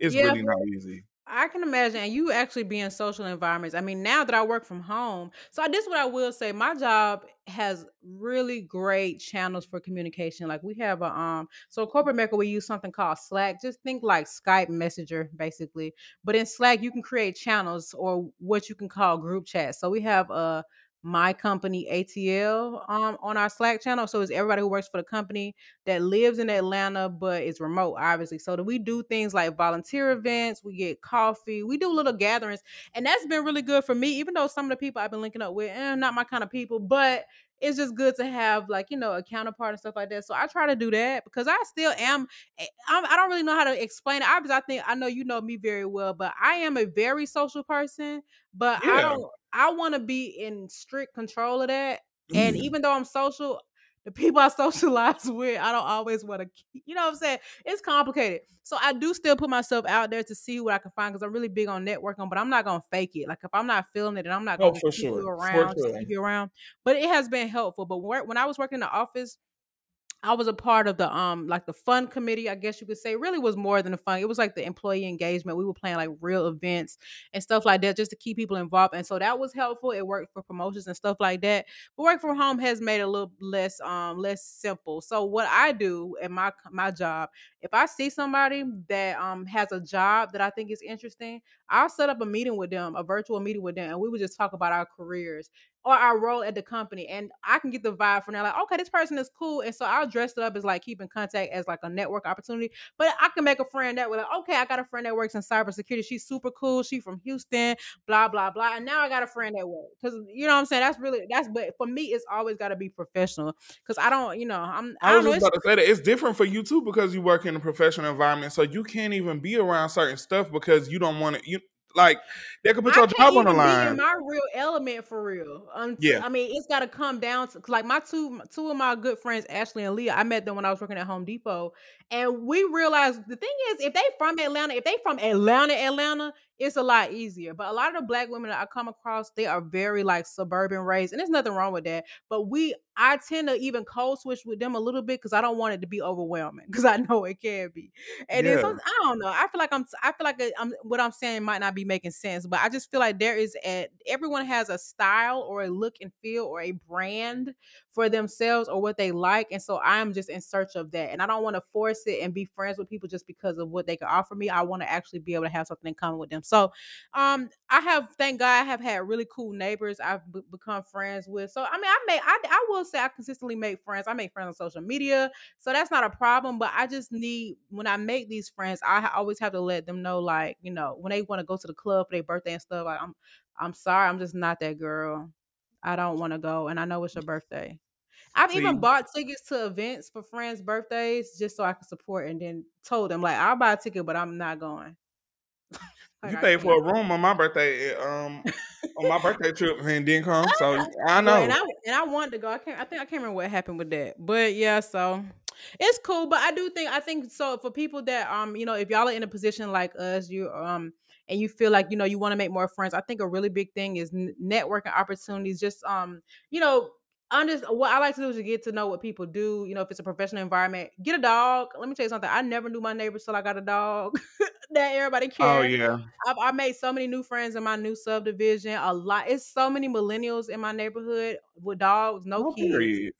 It's Yeah, really not easy. I can imagine, and you actually be in social environments. I mean, now that I work from home, so this is what I will say: my job has really great channels for communication. Like we have a um, so corporate Mecca we use something called Slack. Just think like Skype Messenger, basically. But in Slack, you can create channels or what you can call group chats. So we have a my company ATL um on our Slack channel. So it's everybody who works for the company that lives in Atlanta but is remote, obviously. So we do things like volunteer events, we get coffee, we do little gatherings, and that's been really good for me. Even though some of the people I've been linking up with, eh, not my kind of people, but it's just good to have like you know a counterpart and stuff like that. So I try to do that because I still am. eh, I'm, I don't really know how to explain it. Obviously, I think I know you know me very well, but I am a very social person. But I don't. I want to be in strict control of that. And even though I'm social, the people I socialize with, I don't always want to, you know what I'm saying? It's complicated. So I do still put myself out there to see what I can find because I'm really big on networking, but I'm not going to fake it. Like if I'm not feeling it, and I'm not Oh, going to for keep sure. you around, sure. you around. But it has been helpful. But when I was working in the office, I was a part of the um like the fun committee, I guess you could say. It really was more than the fun. It was like the employee engagement. We were playing like real events and stuff like that just to keep people involved. And so that was helpful. It worked for promotions and stuff like that. But work from home has made it a little less um less simple. So what I do at my my job, if I see somebody that um has a job that I think is interesting, I'll set up a meeting with them, a virtual meeting with them, and we would just talk about our careers or our role at the company. And I can get the vibe from there, like, okay, this person is cool. And so I'll dress it up as like keeping contact as like a network opportunity. But I can make a friend that way, like, okay, I got a friend that works in cybersecurity. She's super cool. She's from Houston, blah, blah, blah. And now I got a friend that way. Cause you know what I'm saying? That's really that's but for me, it's always gotta be professional. Cause I don't, you know, I'm I, I was don't just know. about to say that it's different for you too because you work in a professional environment, so you can't even be around certain stuff because you don't want to. You like they could put your job on the be in line. my real element for real. Um, Until, Yeah, I mean, it's got to come down to like my two two of my good friends, Ashley and Leah. I met them when I was working at Home Depot, and we realized the thing is, if they from Atlanta, if they from Atlanta, Atlanta, it's a lot easier. But a lot of the black women that I come across, they are very like suburban raised, and there's nothing wrong with that. But we, I tend to even code switch with them a little bit because I don't want it to be overwhelming because I know it can be. And then yeah, some, I don't know. I feel like I'm. I feel like uh, I'm. What I'm saying might not be making sense, but I just feel like there is a. Everyone has a style or a look and feel or a brand for themselves or what they like, and so I'm just in search of that. And I don't want to force it and be friends with people just because of what they can offer me. I want to actually be able to have something in common with them. So, um, I have thank God I have had really cool neighbors I've b- become friends with. So I mean, I may I I will say I consistently make friends. I make friends on social media. So that's not a problem, but I just need when I make these friends, I always have to let them know, like you know, when they want to go to the club for their birthday and stuff. Like I'm, I'm sorry, I'm just not that girl. I don't want to go, and I know it's your birthday. I've even bought tickets to events for friends' birthdays just so I can support, and then told them like I'll buy a ticket, but I'm not going. Like you I paid for a room on my birthday, eh, um, on my birthday trip and didn't come, so I Well, and know. I and I wanted to go. I can't. I think I can't remember what happened with that. But yeah, so it's cool. But I do think I think so for people that um you know if y'all are in a position like us, you um and you feel like you know you want to make more friends. I think a really big thing is networking opportunities. Just um you know. Under, what I like to do is to get to know what people do. You know, if it's a professional environment, get a dog. Let me tell you something. I never knew my neighbors till I got a dog. that everybody oh, cares. Oh yeah, I've, I made so many new friends in my new subdivision. A lot. It's so many millennials in my neighborhood with dogs, no oh, no kids period.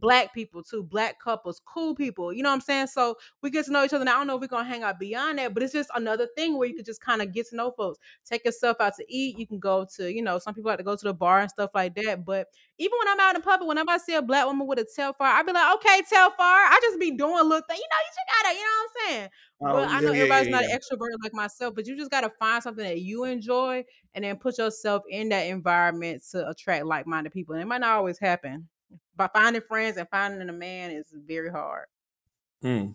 Black people too, black couples, cool people. You know what I'm saying? So we get to know each other. Now I don't know if we're gonna hang out beyond that, but it's just another thing where you could just kind of get to know folks. Take yourself out to eat. You can go to, you know, some people like to go to the bar and stuff like that. But even when I'm out in public, whenever I see a black woman with a Telfar, I'd be like, okay, Telfar. I just be doing little things. You know, you just gotta, you know what I'm saying? Oh But I yeah, know yeah, yeah, everybody's not yeah. an extrovert like myself, but you just gotta find something that you enjoy and then put yourself in that environment to attract like-minded people. And it might not always happen. But finding friends and finding a man is very hard. Mm.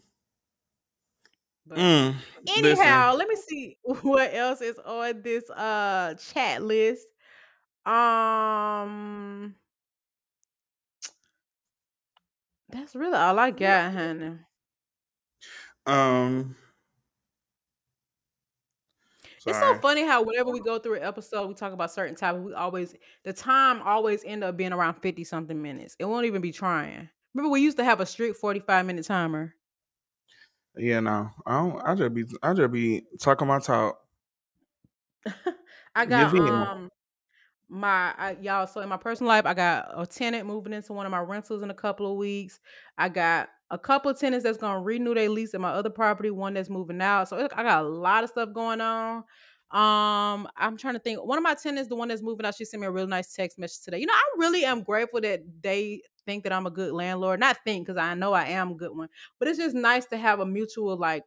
But Mm. Listen, anyhow, let me see what else is on this uh chat list. Um that's really all I got, honey. um, It's so funny how whenever we go through an episode, we talk about certain topics. We always the time always end up being around fifty something minutes. It won't even be trying. Remember, we used to have a strict forty five minute timer. Yeah, no, I don't. I just be, I just be talking my talk. I got um my I, y'all so in my personal life i got a tenant moving into one of my rentals in a couple of weeks i got a couple of tenants that's going to renew their lease at my other property one that's moving out so i got a lot of stuff going on um i'm trying to think one of my tenants the one that's moving out she sent me a really nice text message today you know i really am grateful that they think that i'm a good landlord not think because i know i am a good one but it's just nice to have a mutual like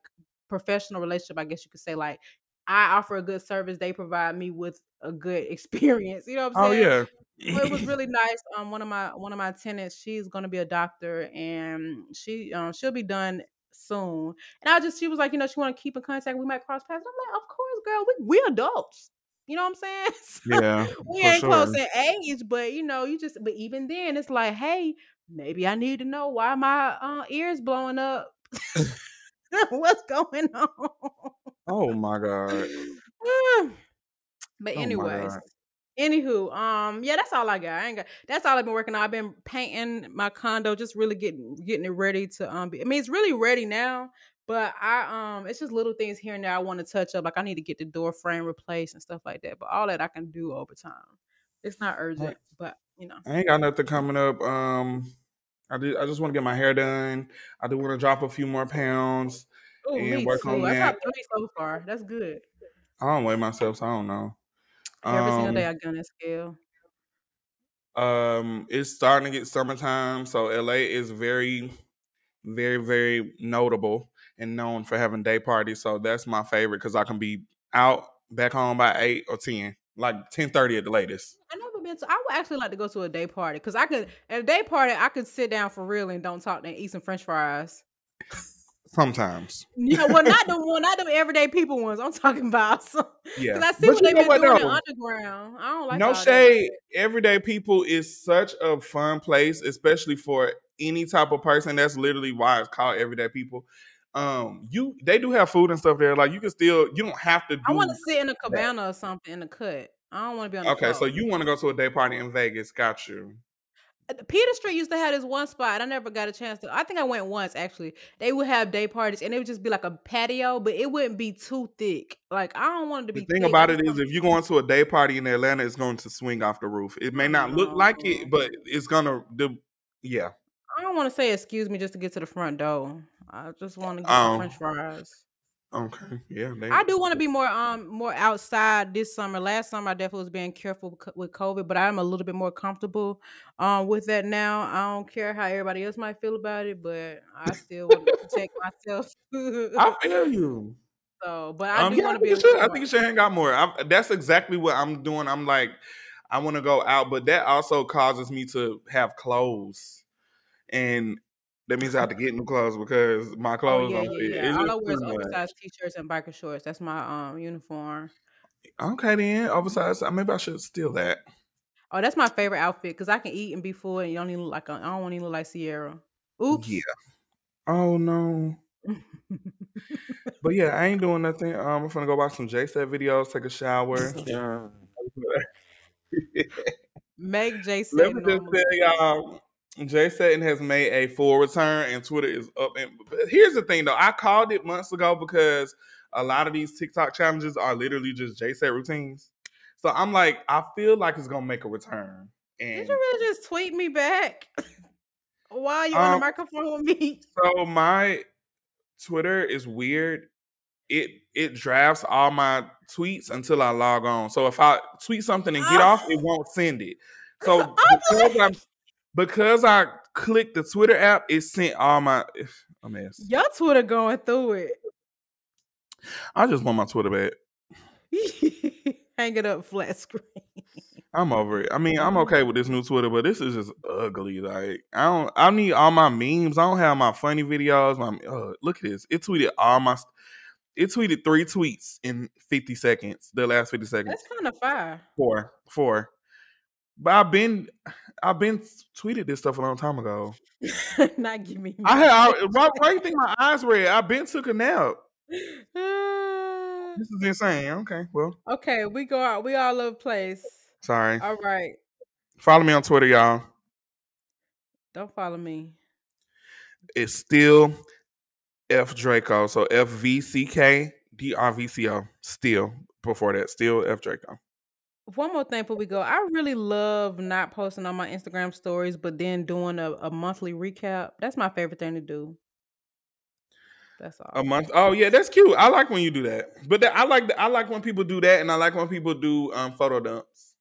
professional relationship i guess you could say like I offer a good service. They provide me with a good experience. You know what I'm saying? Oh yeah. It was really nice. Um, one of my one of my tenants, she's gonna be a doctor, and she um she'll be done soon. And I just she was like, you know, she want to keep in contact. We might cross paths. I'm like, of course, girl. We we adults. You know what I'm saying? yeah, we ain't close in age, but you know, you just. But even then, it's like, hey, maybe I need to know why my uh, ears blowing up. What's going on? Oh my god. but Oh anyways. Anywho, um, yeah, that's all I got. I ain't got. That's all I've been working on. I've been painting my condo, just really getting getting it ready to um. Be, I mean, it's really ready now, but I um, it's just little things here and there I want to touch up. Like I need to get the door frame replaced and stuff like that. But all that I can do over time. It's not I, urgent, but you know. I ain't got nothing coming up. Um, I do. I just want to get my hair done. I do want to drop a few more pounds Oh, and me work too. on I that. dropped three so far. That's good. I don't weigh myself, so I don't know. Every single Um, day I on that scale. Um, it's starting to get summertime, so LA is very, very, very notable and known for having day parties. So that's my favorite because I can be out back home by eight or ten, like ten thirty at the latest. I never been to. I would actually like to go to a day party because I could at a day party I could sit down for real and don't talk and eat some French fries. Sometimes, Yeah, well, not the one, not the everyday people ones. I'm talking about. So, yeah. Because I see But what you they know been what, doing in though? underground. I don't like no that shade. Everyday people is such a fun place, especially for any type of person. That's literally why it's called everyday people. Um, you they do have food and stuff there. Like you can still you don't have to do. I want to sit in a cabana or something in the cut. I don't want to be on the okay, so you want to go to a day party in Vegas? Got you. Peter Street used to have this one spot. I never got a chance to. I think I went once actually. They would have day parties, and it would just be like a patio, but it wouldn't be too thick. Like I don't want it to be. The thing thick. about it is, if you're going to a day party in Atlanta, it's going to swing off the roof. It may not look like it, but it's gonna. The yeah. I don't want to say excuse me just to get to the front door. I just want to get some um, French fries. Okay. Yeah. They, I do want to be more um more outside this summer. Last summer I definitely was being careful with COVID, but I'm a little bit more comfortable um with that now. I don't care how everybody else might feel about it, but I still want to protect myself. I feel you. so, but I Um, do yeah, want to be. should, I think you should hang out more. i that's exactly what I'm doing. I'm like, I want to go out, but that also causes me to have clothes, and that means I have to get new clothes because my Oh clothes yeah, don't yeah, fit. yeah. All I just wear is too much. oversized t-shirts and biker shorts. That's my um uniform. Okay, then oversized. Maybe I should steal that. Oh, that's my favorite outfit because I can eat and be full, and you don't even look like a, I don't want to look like Sierra. Oops. Yeah. Oh no. But yeah, I ain't doing nothing. Um, I'm gonna go watch some J set videos, take a shower. Make Jay say Let me just tell y'all, J-Setting has made a full return, and Twitter is up. And but here's the thing, though, I called it months ago because a lot of these TikTok challenges are literally just Jay set routines. So I'm like, I feel like it's gonna make a return. Did you really just tweet me back while you on the Um, microphone with me? so my Twitter is weird. It it drafts all my tweets until I log on. So if I tweet something and get off, it won't send it. So because I because I clicked the Twitter app, it sent all my a mess. Your Twitter going through it. I just want my Twitter back. Hang it up flat screen. I'm over it. I mean, I'm okay with this new Twitter, but this is just ugly. Like I don't. I need all my memes. I don't have my funny videos. My uh, look at this. It tweeted all my. It tweeted three tweets in 50 seconds. The last 50 seconds. That's kind of fire. Four. Four. But I've been. I've been tweeted this stuff a long time ago. Not give me. I had. I, why, why you think my eyes red? I've been took a nap. This is insane. Okay. Well, okay, we go out. We all over place. sorry. All right. Follow me on Twitter, y'all. Don't follow me. it's still F Draco. So F V C K D R V C O. Still before that, still F Draco. One more thing before we go. I really love not posting on my Instagram stories, but then doing a, a monthly recap. That's my favorite thing to do. That's all. A month. Oh yeah, that's cute. I like when you do that. But that, I like I like when people do that, and I like when people do um photo dumps.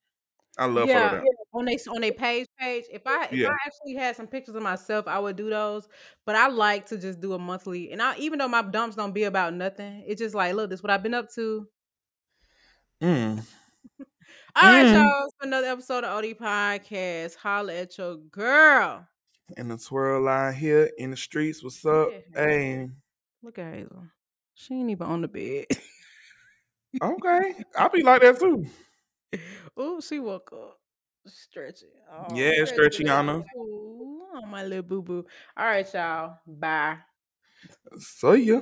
I love yeah, photo dumps. on they on their page page. If I if Yeah. I actually had some pictures of myself, I would do those. But I like to just do a monthly, and I even though my dumps don't be about nothing, it's just like, look, this is what I've been up to. Mm. All right, Mm. y'all. It's another episode of OD Podcast. Holla at your girl. And the twirl line here in the streets. What's up? Yeah. Hey. Look at Hazel. She ain't even on the bed. Okay. I'll be like that too. oh, she woke up. Stretching. Oh, Yeah, stretching. Stretchiana. Ooh, oh, my little boo boo. All right, y'all. Bye. See ya.